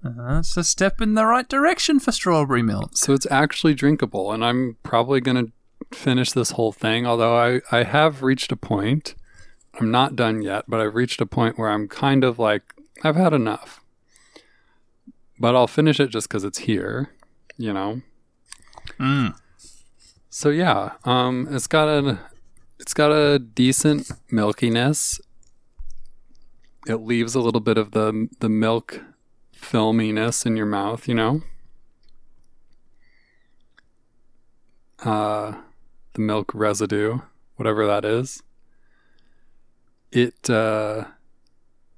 Uh, it's a step in the right direction for strawberry milk. So it's actually drinkable, and I'm probably going to finish this whole thing, although I, I have reached a point. I'm not done yet, but I've reached a point where I'm kind of like, I've had enough. But I'll finish it just because it's here, you know? Mm. So yeah, um, it's got a it's got a decent milkiness. It leaves a little bit of the the milk filminess in your mouth, you know. Uh, the milk residue, whatever that is. It uh,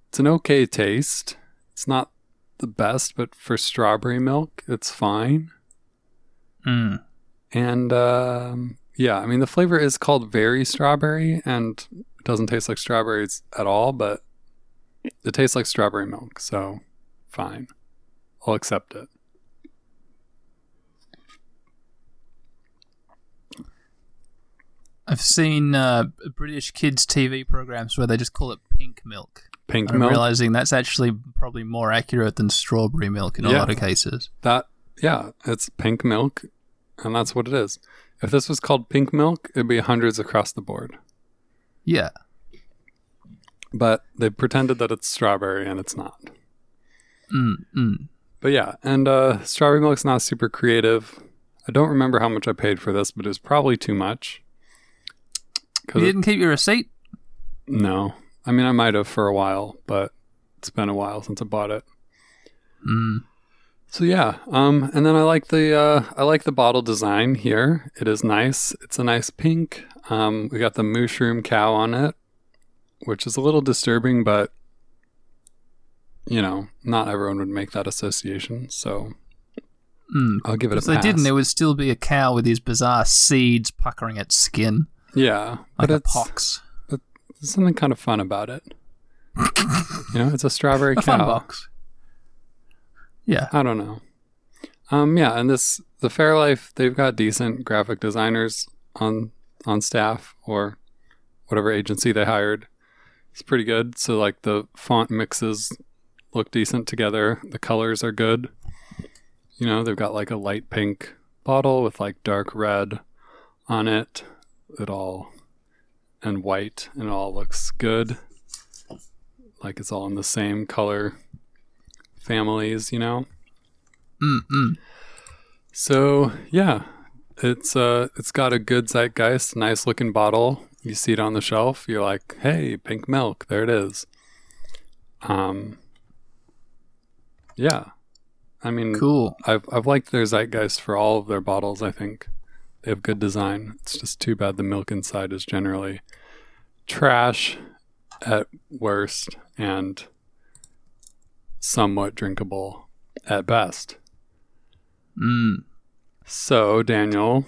it's an okay taste. It's not the best, but for strawberry milk, it's fine. Mm. And um, yeah, I mean the flavor is called very strawberry, and it doesn't taste like strawberries at all, but it tastes like strawberry milk, so fine, I'll accept it. I've seen uh, British kids' TV programs where they just call it pink milk. Pink I'm milk. realizing that's actually probably more accurate than strawberry milk in a lot of cases. That yeah, it's pink milk, and that's what it is. If this was called pink milk, it'd be hundreds across the board. Yeah. But they pretended that it's strawberry, and it's not. Mm, mm. But yeah, and uh, strawberry milk's not super creative. I don't remember how much I paid for this, but it was probably too much. You didn't keep your receipt? No. I mean, I might have for a while, but it's been a while since I bought it. Mm. So yeah, um, and then I like the uh, I like the bottle design here. It is nice. It's a nice pink. Um, we got the mushroom cow on it, which is a little disturbing, but you know, not everyone would make that association. So Mm. I'll give it a If they pass. didn't, there would still be a cow with these bizarre seeds puckering its skin yeah, like but a it's pox. there's something kind of fun about it. you know, it's a strawberry A cow. fun box. Yeah. I don't know. Um, yeah, and this the Fairlife they've got decent graphic designers on on staff or whatever agency they hired. It's pretty good. So like the font mixes look decent together. The colors are good. You know, they've got like a light pink bottle with like dark red on it. It all and white and it all looks good. Like it's all in the same color families, you know. Mm, mm. So yeah, it's uh it's got a good zeitgeist, nice looking bottle. You see it on the shelf, you're like, hey, pink milk, there it is. Um Yeah. I mean Cool. I've I've liked their zeitgeist for all of their bottles, I think. They have good design. It's just too bad the milk inside is generally trash at worst and somewhat drinkable at best. Mm. So, Daniel,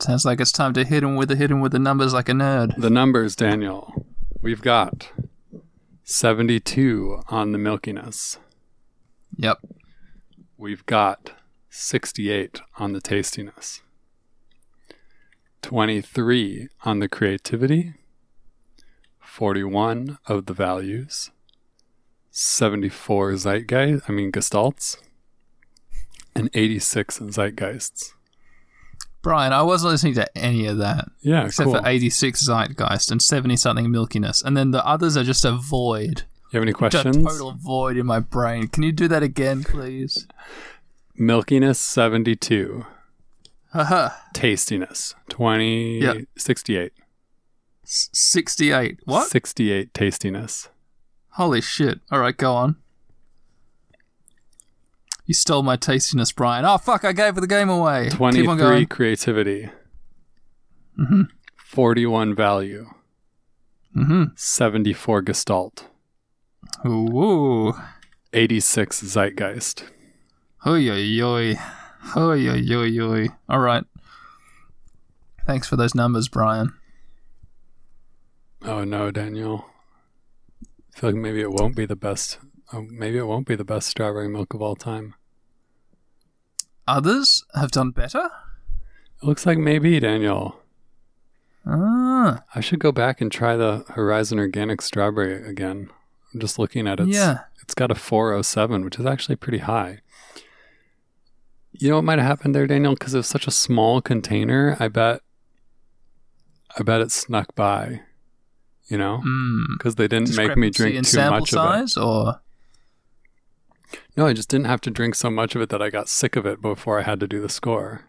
Sounds like it's time to hit him with the hit him with the numbers like a nerd. the numbers, Daniel. We've got 72 on the milkiness. Yep. We've got 68 on the tastiness. 23 on the creativity. 41 of the values. 74 zeitgeist, I mean gestalts. And 86 zeitgeists. Brian, I wasn't listening to any of that. Yeah, Except cool. for 86 Zeitgeist and 70 something milkiness. And then the others are just a void. you have any Just a questions? total void in my brain. Can you do that again, please? Milkiness 72. Haha. Tastiness 20 Yep. 68. S- 68. What? 68 tastiness. Holy shit. All right, go on. You stole my tastiness, Brian. Oh, fuck, I gave the game away. Keep on 23 going. creativity. Mm-hmm. 41 value. Mm-hmm. 74 gestalt. Ooh. 86 zeitgeist. Hoi, oi, oi. Hoi, oi, oi, oi. All right. Thanks for those numbers, Brian. Oh no, Daniel. I feel like maybe it won't be the best. Oh, maybe it won't be the best strawberry milk of all time. Others have done better? It looks like maybe, Daniel. Ah, I should go back and try the Horizon Organic Strawberry again. I'm just looking at it. yeah. It's got a 407, which is actually pretty high. You know what might have happened there, Daniel? Because it was such a small container, I bet I bet it snuck by. You know? Mm. Because they didn't make me drink in too much of it. or No, I just didn't have to drink so much of it that I got sick of it before I had to do the score.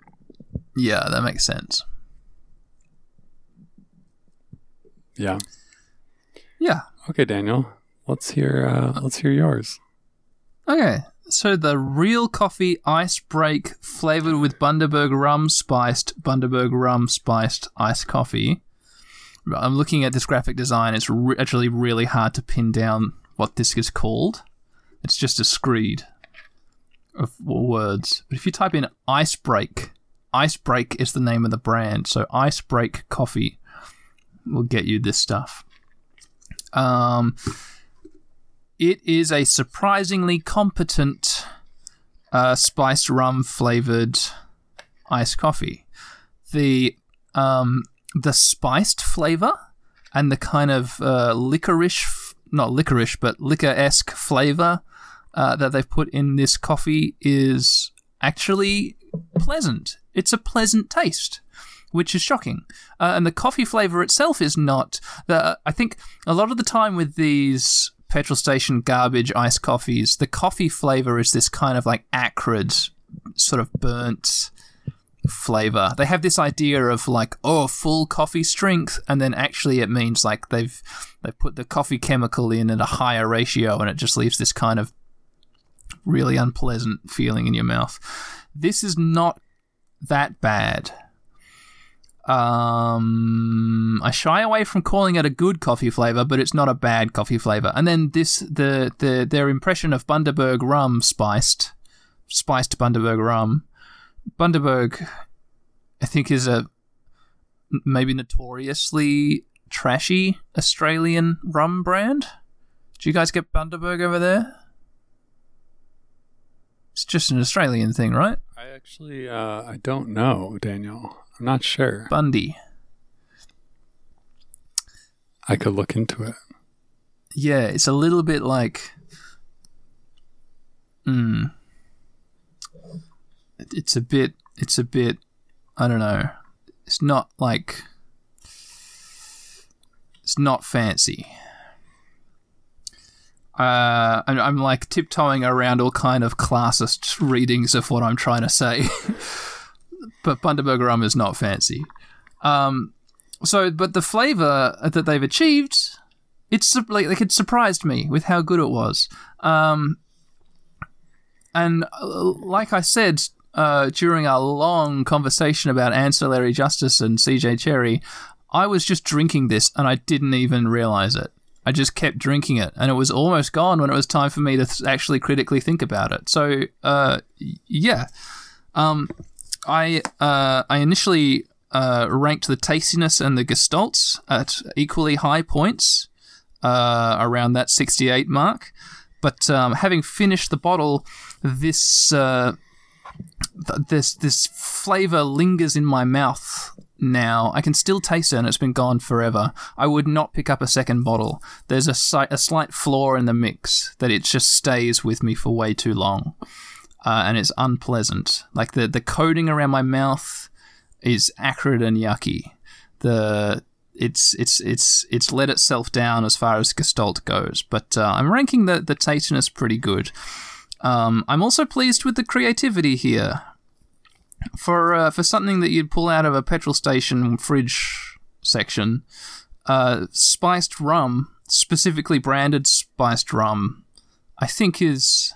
yeah, that makes sense. Yeah. Yeah. Okay, Daniel. Let's hear uh, let's hear yours. Okay, so the real coffee ice break flavored with Bundaberg rum spiced Bundaberg rum spiced iced coffee. I'm looking at this graphic design. It's re- actually really hard to pin down what this is called. It's just a screed of words. But if you type in ice break, ice break is the name of the brand. So ice break coffee will get you this stuff. Um, it is a surprisingly competent uh, spiced rum flavored iced coffee. The um, the spiced flavor and the kind of uh, licorice, not licorice, but liquor esque flavor uh, that they've put in this coffee is actually pleasant. It's a pleasant taste which is shocking. Uh, and the coffee flavor itself is not. The, I think a lot of the time with these petrol station garbage iced coffees, the coffee flavor is this kind of like acrid, sort of burnt flavor. They have this idea of like, oh, full coffee strength, and then actually it means like they've they put the coffee chemical in at a higher ratio, and it just leaves this kind of really unpleasant feeling in your mouth. This is not that bad. Um, I shy away from calling it a good coffee flavor, but it's not a bad coffee flavor. And then this, the the their impression of Bundaberg rum spiced, spiced Bundaberg rum. Bundaberg, I think, is a maybe notoriously trashy Australian rum brand. Do you guys get Bundaberg over there? It's just an Australian thing, right? I actually uh, I don't know, Daniel. I'm not sure. Bundy. I could look into it. Yeah, it's a little bit like. Mm, It- it's a bit. It's a bit. I don't know. It's not like. It's not fancy. Uh, I'm, I'm like tiptoeing around all kind of classist readings of what I'm trying to say, but Bundaberg rum is not fancy. Um, so, but the flavor that they've achieved it's like, like it surprised me with how good it was. Um, and uh, like I said uh, during our long conversation about ancillary justice and CJ Cherryh, I was just drinking this and I didn't even realize it. I just kept drinking it, and it was almost gone when it was time for me to th- actually critically think about it. So, uh, yeah, um, I uh, I initially uh, ranked the tastiness and the gestalts at equally high points. uh, around that 68 mark. But um, having finished the bottle, this uh, th- this this flavor lingers in my mouth now. I can still taste it, and it's been gone forever. I would not pick up a second bottle. There's a, si- a slight flaw in the mix that it just stays with me for way too long, uh, and it's unpleasant. Like the the coating around my mouth is acrid and yucky. The it's it's it's it's let itself down as far as Gestalt goes, but uh, I'm ranking the the tastiness pretty good. Um, I'm also pleased with the creativity here. For uh, for something that you'd pull out of a petrol station fridge section, uh, spiced rum, specifically branded spiced rum, I think is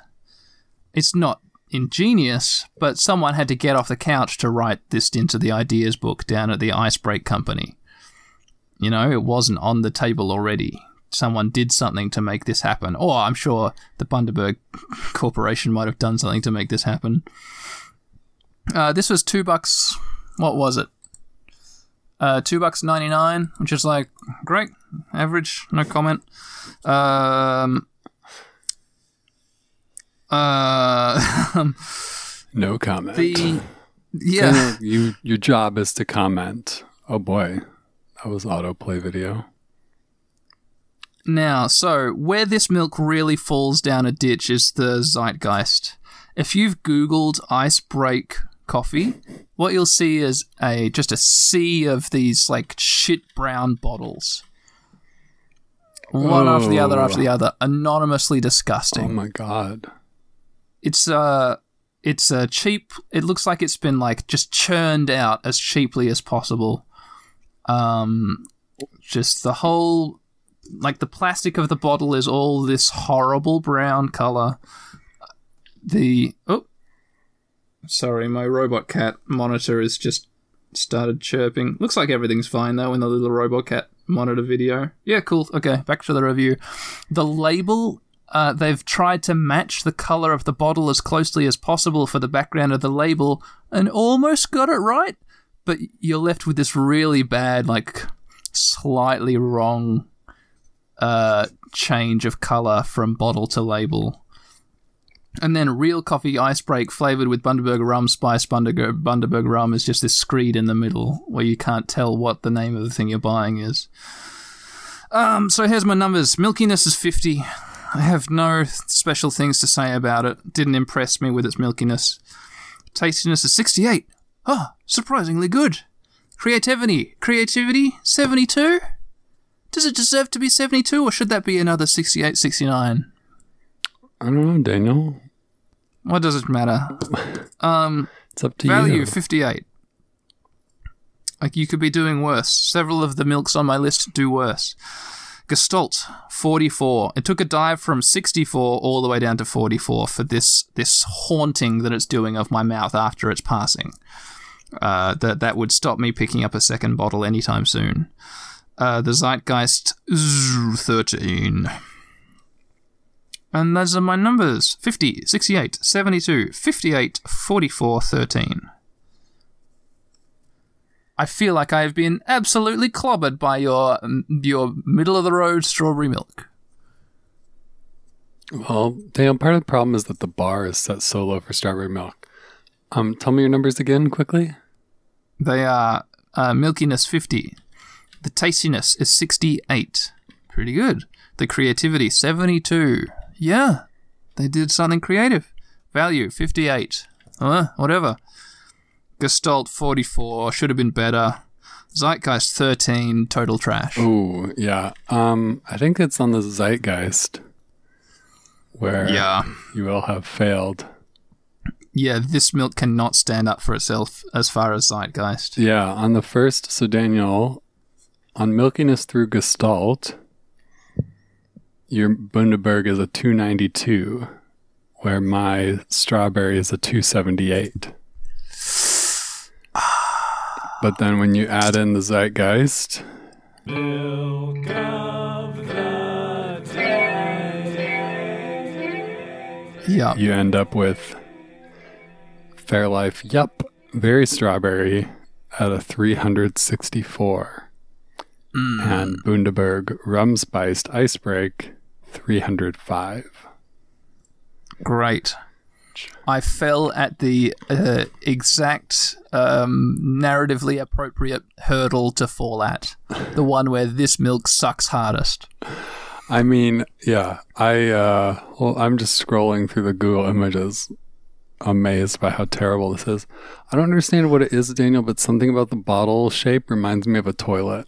it's not ingenious, but someone had to get off the couch to write this into the ideas book down at the Icebreak Company. You know, it wasn't on the table already. Someone did something to make this happen. Or I'm sure the Bundaberg Corporation might have done something to make this happen. Uh, this was two bucks. What was it? Uh, two bucks ninety nine, which is like great, average, no comment. Um, uh, No comment. the yeah. You your job is to comment. Oh boy, that was autoplay video. Now, so where this milk really falls down a ditch is the zeitgeist. If you've Googled ice break coffee, what you'll see is a just a sea of these like shit brown bottles. One after the other Oh. after the other, anonymously disgusting. Oh my god. It's uh it's uh cheap. It looks like it's been like just churned out as cheaply as possible. Um just the whole like the plastic of the bottle is all this horrible brown color. The oh sorry, my robot cat monitor has just started chirping. Looks like everything's fine though in the little robot cat monitor video. Yeah, cool. Okay, back to the review. The label uh, they've tried to match the color of the bottle as closely as possible for the background of the label and almost got it right, but you're left with this really bad, like slightly wrong uh, change of color from bottle to label. And then real coffee ice break flavored with Bundaberg rum, spice Bundaberg, Bundaberg rum is just this screed in the middle where you can't tell what the name of the thing you're buying is. Um, so here's my numbers. Milkiness is 50. I have no special things to say about it. Didn't impress me with its milkiness. Tastiness is 68. Oh, surprisingly good. Creativity. Creativity, 72? Does it deserve to be 72 or should that be another 68, 69? I don't know, Daniel. What does it matter? Um, It's up to value you. 58. Like you could be doing worse. Several of the milks on my list do worse. Gestalt 44. It took a dive from 64 all the way down to 44 for this this haunting that it's doing of my mouth after it's passing. Uh, that that would stop me picking up a second bottle anytime soon. Uh, the Zeitgeist 13. And those are my numbers 50, 68, 72, 58, 44, 13. I feel like I have been absolutely clobbered by your your middle of the road strawberry milk. Well, Daniel, part of the problem is that the bar is set so low for strawberry milk. Um, tell me your numbers again quickly. They are uh, milkiness 50. The tastiness is 68. Pretty good. The creativity 72. Yeah, they did something creative. Value 58. Uh, whatever. Gestalt 44. Should have been better. Zeitgeist 13. Total trash. Oh, yeah. Um, I think it's on the Zeitgeist where Yeah. you will have failed. Yeah, this milk cannot stand up for itself as far as Zeitgeist. Yeah, on the first, so Daniel, on milkiness through Gestalt, your Bundaberg is a 292, where my strawberry is a 278. But then when you add in the Zeitgeist, Yeah. you end up with Fairlife, yup, very strawberry at a 364. Mm. and Bundaberg rum spiced ice break 305. Great. I fell at the uh, exact um, narratively appropriate hurdle to fall at. The one where this milk sucks hardest. I mean, yeah, I uh well I'm just scrolling through the Google images amazed by how terrible this is. I don't understand what it is, Daniel, but something about the bottle shape reminds me of a toilet.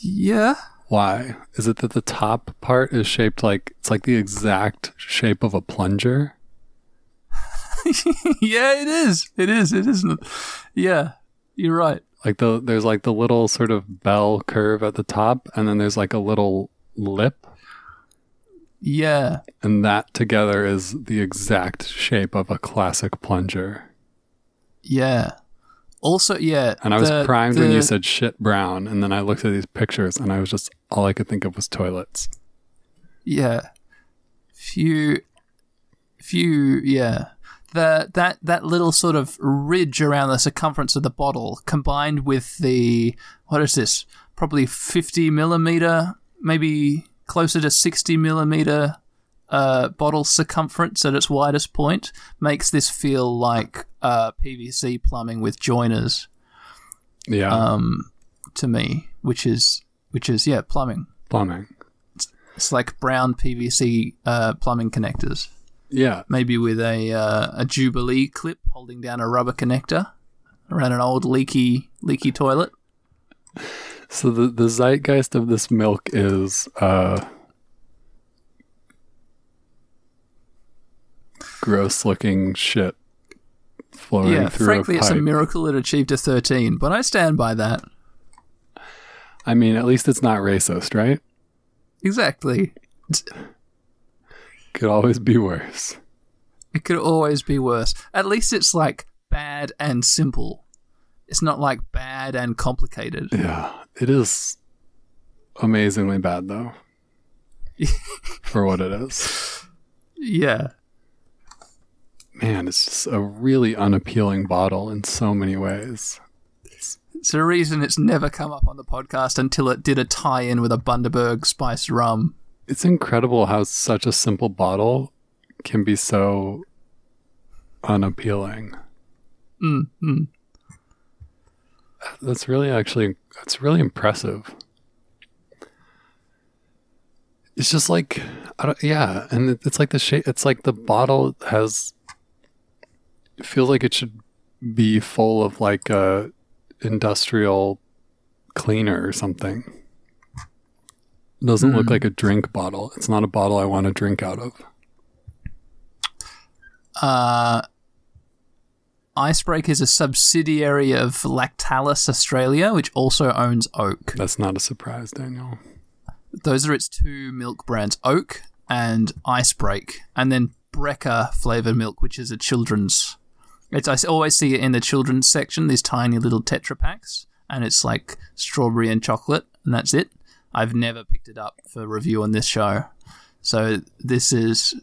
Yeah. Why? Is it that the top part is shaped like it's like the exact shape of a plunger? yeah, it is. It is. It isn't. Yeah, you're right. Like the there's like the little sort of bell curve at the top and then there's like a little lip Yeah. and that together is the exact shape of a classic plunger. Yeah. Also, yeah. And I was the- primed when you said shit brown and then I looked at these pictures and I was just all I could think of was toilets. Yeah. Few. Few. Yeah. The that that little sort of ridge around the circumference of the bottle, combined with the what is this? Probably fifty millimeter, maybe closer to sixty millimeter uh, bottle circumference at its widest point, makes this feel like uh, PVC plumbing with joiners Yeah. um, to me, which is which is yeah plumbing. plumbing. It's like brown PVC uh, plumbing connectors, Yeah. maybe with a uh, a Jubilee clip holding down a rubber connector around an old leaky leaky toilet. So the the zeitgeist of this milk is uh gross looking shit flowing yeah, through frankly, a it's a miracle it achieved a 13, but I stand by that. I mean, at least it's not racist, right? Exactly. Could always be worse. It could always be worse. At least it's like bad and simple. It's not like bad and complicated. Yeah, it is amazingly bad though. for what it is. Yeah. Man, it's just a really unappealing bottle in so many ways. It's a reason it's never come up on the podcast until it did a tie in with a Bundaberg spiced rum. It's incredible how such a simple bottle can be so unappealing. Mm, mm. That's really actually that's really impressive. It's just like I don't, yeah, and it's like the shape. It's like the bottle has. It feels like it should be full of like a industrial cleaner or something. It doesn't look Hmm. like a drink bottle. It's not a bottle I want to drink out of. Uh, Icebreak is a subsidiary of Lactalis Australia, which also owns Oak. That's not a surprise, Daniel. Those are its two milk brands, Oak and Icebreak, and then Breaka flavored milk, which is a children's. It's I always see it in the children's section. These tiny little Tetra packs, and it's like strawberry and chocolate, and that's it. I've never picked it up for review on this show, so this is.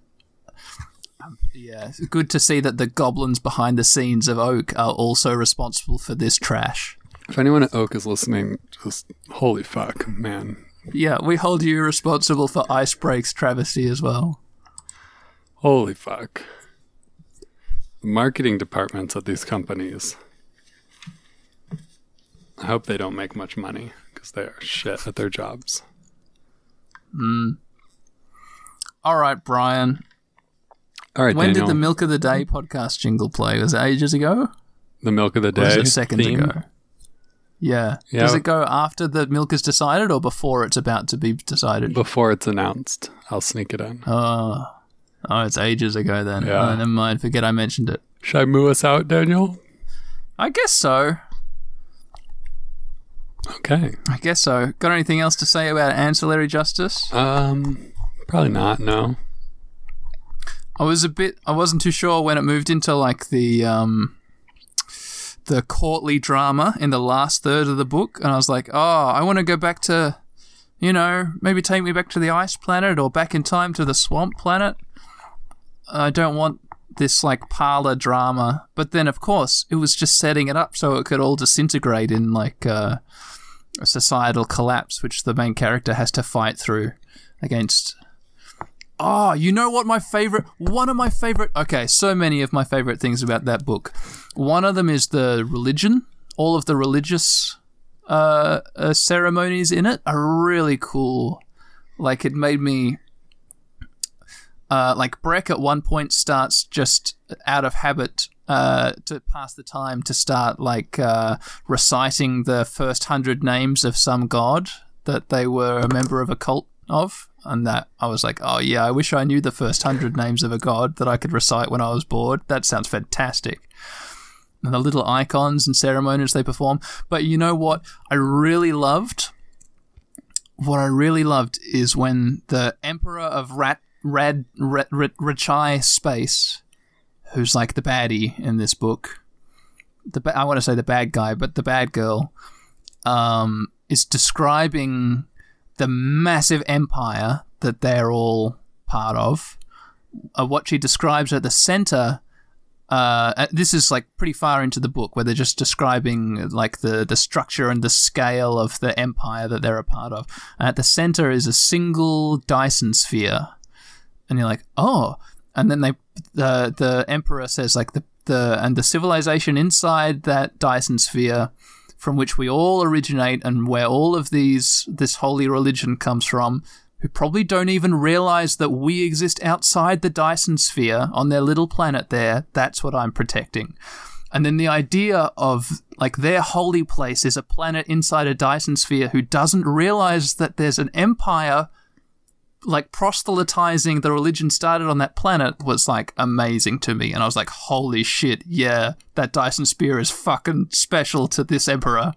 um, Yeah, good to see that the goblins behind the scenes of Oak are also responsible for this trash. If anyone at Oak is listening, just holy fuck, man. Yeah, we hold you responsible for Icebreak's travesty as well. Holy fuck. The marketing departments at these companies. I hope they don't make much money because they are shit at their jobs. Mm. All right, Brian. All right, When Daniel. did the Milk of the Day podcast jingle play? Was it ages ago? the milk of the Or was day it seconds theme? ago? Yeah. Yeah. Does it go after the milk is decided or before it's about to be decided? Before it's announced, I'll sneak it in. oh. Oh, it's ages ago then. Yeah. Oh, never mind. Forget I mentioned it. Should I moo us out, Daniel? I guess so. Okay. I guess so. Got anything else to say about ancillary justice? Um, probably not. No. I was a bit. I wasn't too sure when it moved into like the um, the courtly drama in the last third of the book, and I was like, oh, I want to go back to, you know, maybe take me back to the ice planet or back in time to the swamp planet. I don't want this like parlor drama, but then of course it was just setting it up so it could all disintegrate in like uh, societal collapse, which the main character has to fight through against. Oh, you know what my favorite, one of my favorite, okay, so many of my favorite things about that book. One of them is the religion. All of the religious uh, uh, ceremonies in it are really cool. Like, it made me. Uh, like, Breq at one point starts just out of habit uh, to pass the time to start like uh, reciting the first hundred names of some god that they were a member of a cult of, and that I was like, oh yeah, I wish I knew the first hundred names of a god that I could recite when I was bored. That sounds fantastic. And the little icons and ceremonies they perform. But you know what? I really loved. What I really loved is when the Emperor of Rat Rad Rat, Radchaai Space who's like the baddie in this book. The ba- I want to say the bad guy, but the bad girl um, is describing the massive empire that they're all part of. Uh, what she describes at the center. Uh, this is like pretty far into the book where they're just describing like the, the structure and the scale of the empire that they're a part of. And at the center is a single Dyson sphere. And you're like, oh, and then they the the emperor says like the the and the civilization inside that Dyson sphere from which we all originate and where all of these this holy religion comes from who probably don't even realize that we exist outside the Dyson sphere on their little planet there that's what I'm protecting. And then the idea of like their holy place is a planet inside a Dyson sphere who doesn't realize that there's an empire like proselytizing the religion started on that planet was like amazing to me and i was like holy shit yeah that dyson sphere is fucking special to this emperor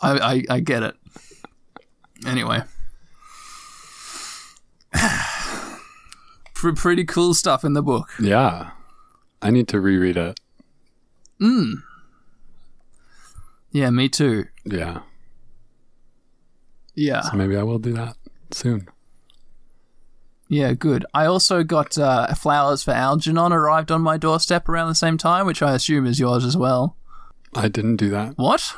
I, I, I get it anyway pretty cool stuff in the book Yeah. I need to reread it. Hmm. yeah me too Yeah. yeah So maybe I will do that soon. Yeah, good. I also got uh, flowers for Algernon arrived on my doorstep around the same time, which I assume is yours as well. I didn't do that. What?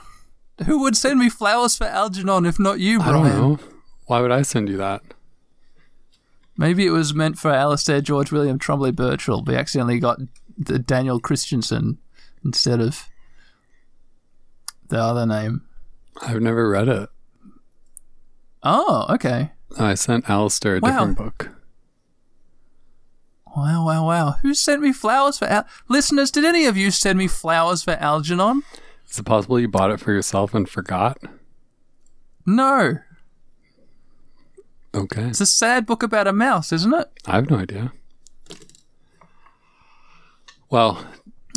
Who would send me flowers for Algernon if not you, Brian? I don't know. Why would I send you that? Maybe it was meant for Alistair George William Trombley Birchall. We accidentally got the Daniel Christensen instead of the other name. I've never read it. Oh, okay. I sent Alistair a Wow. different book. Wow, wow, wow. Who sent me flowers for Al- Listeners, did any of you send me flowers for Algernon? Is it possible you bought it for yourself and forgot? No. Okay. It's a sad book about a mouse, isn't it? I have no idea. Well,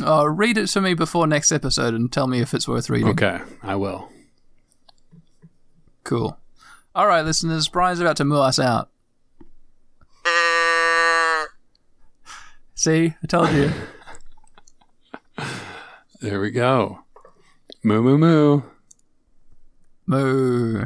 Oh, read it to me before next episode and tell me if it's worth reading. okay, I will. Cool. All right, listeners, Brian's about to moo us out. See, I told you. There we go. Moo moo moo. moo.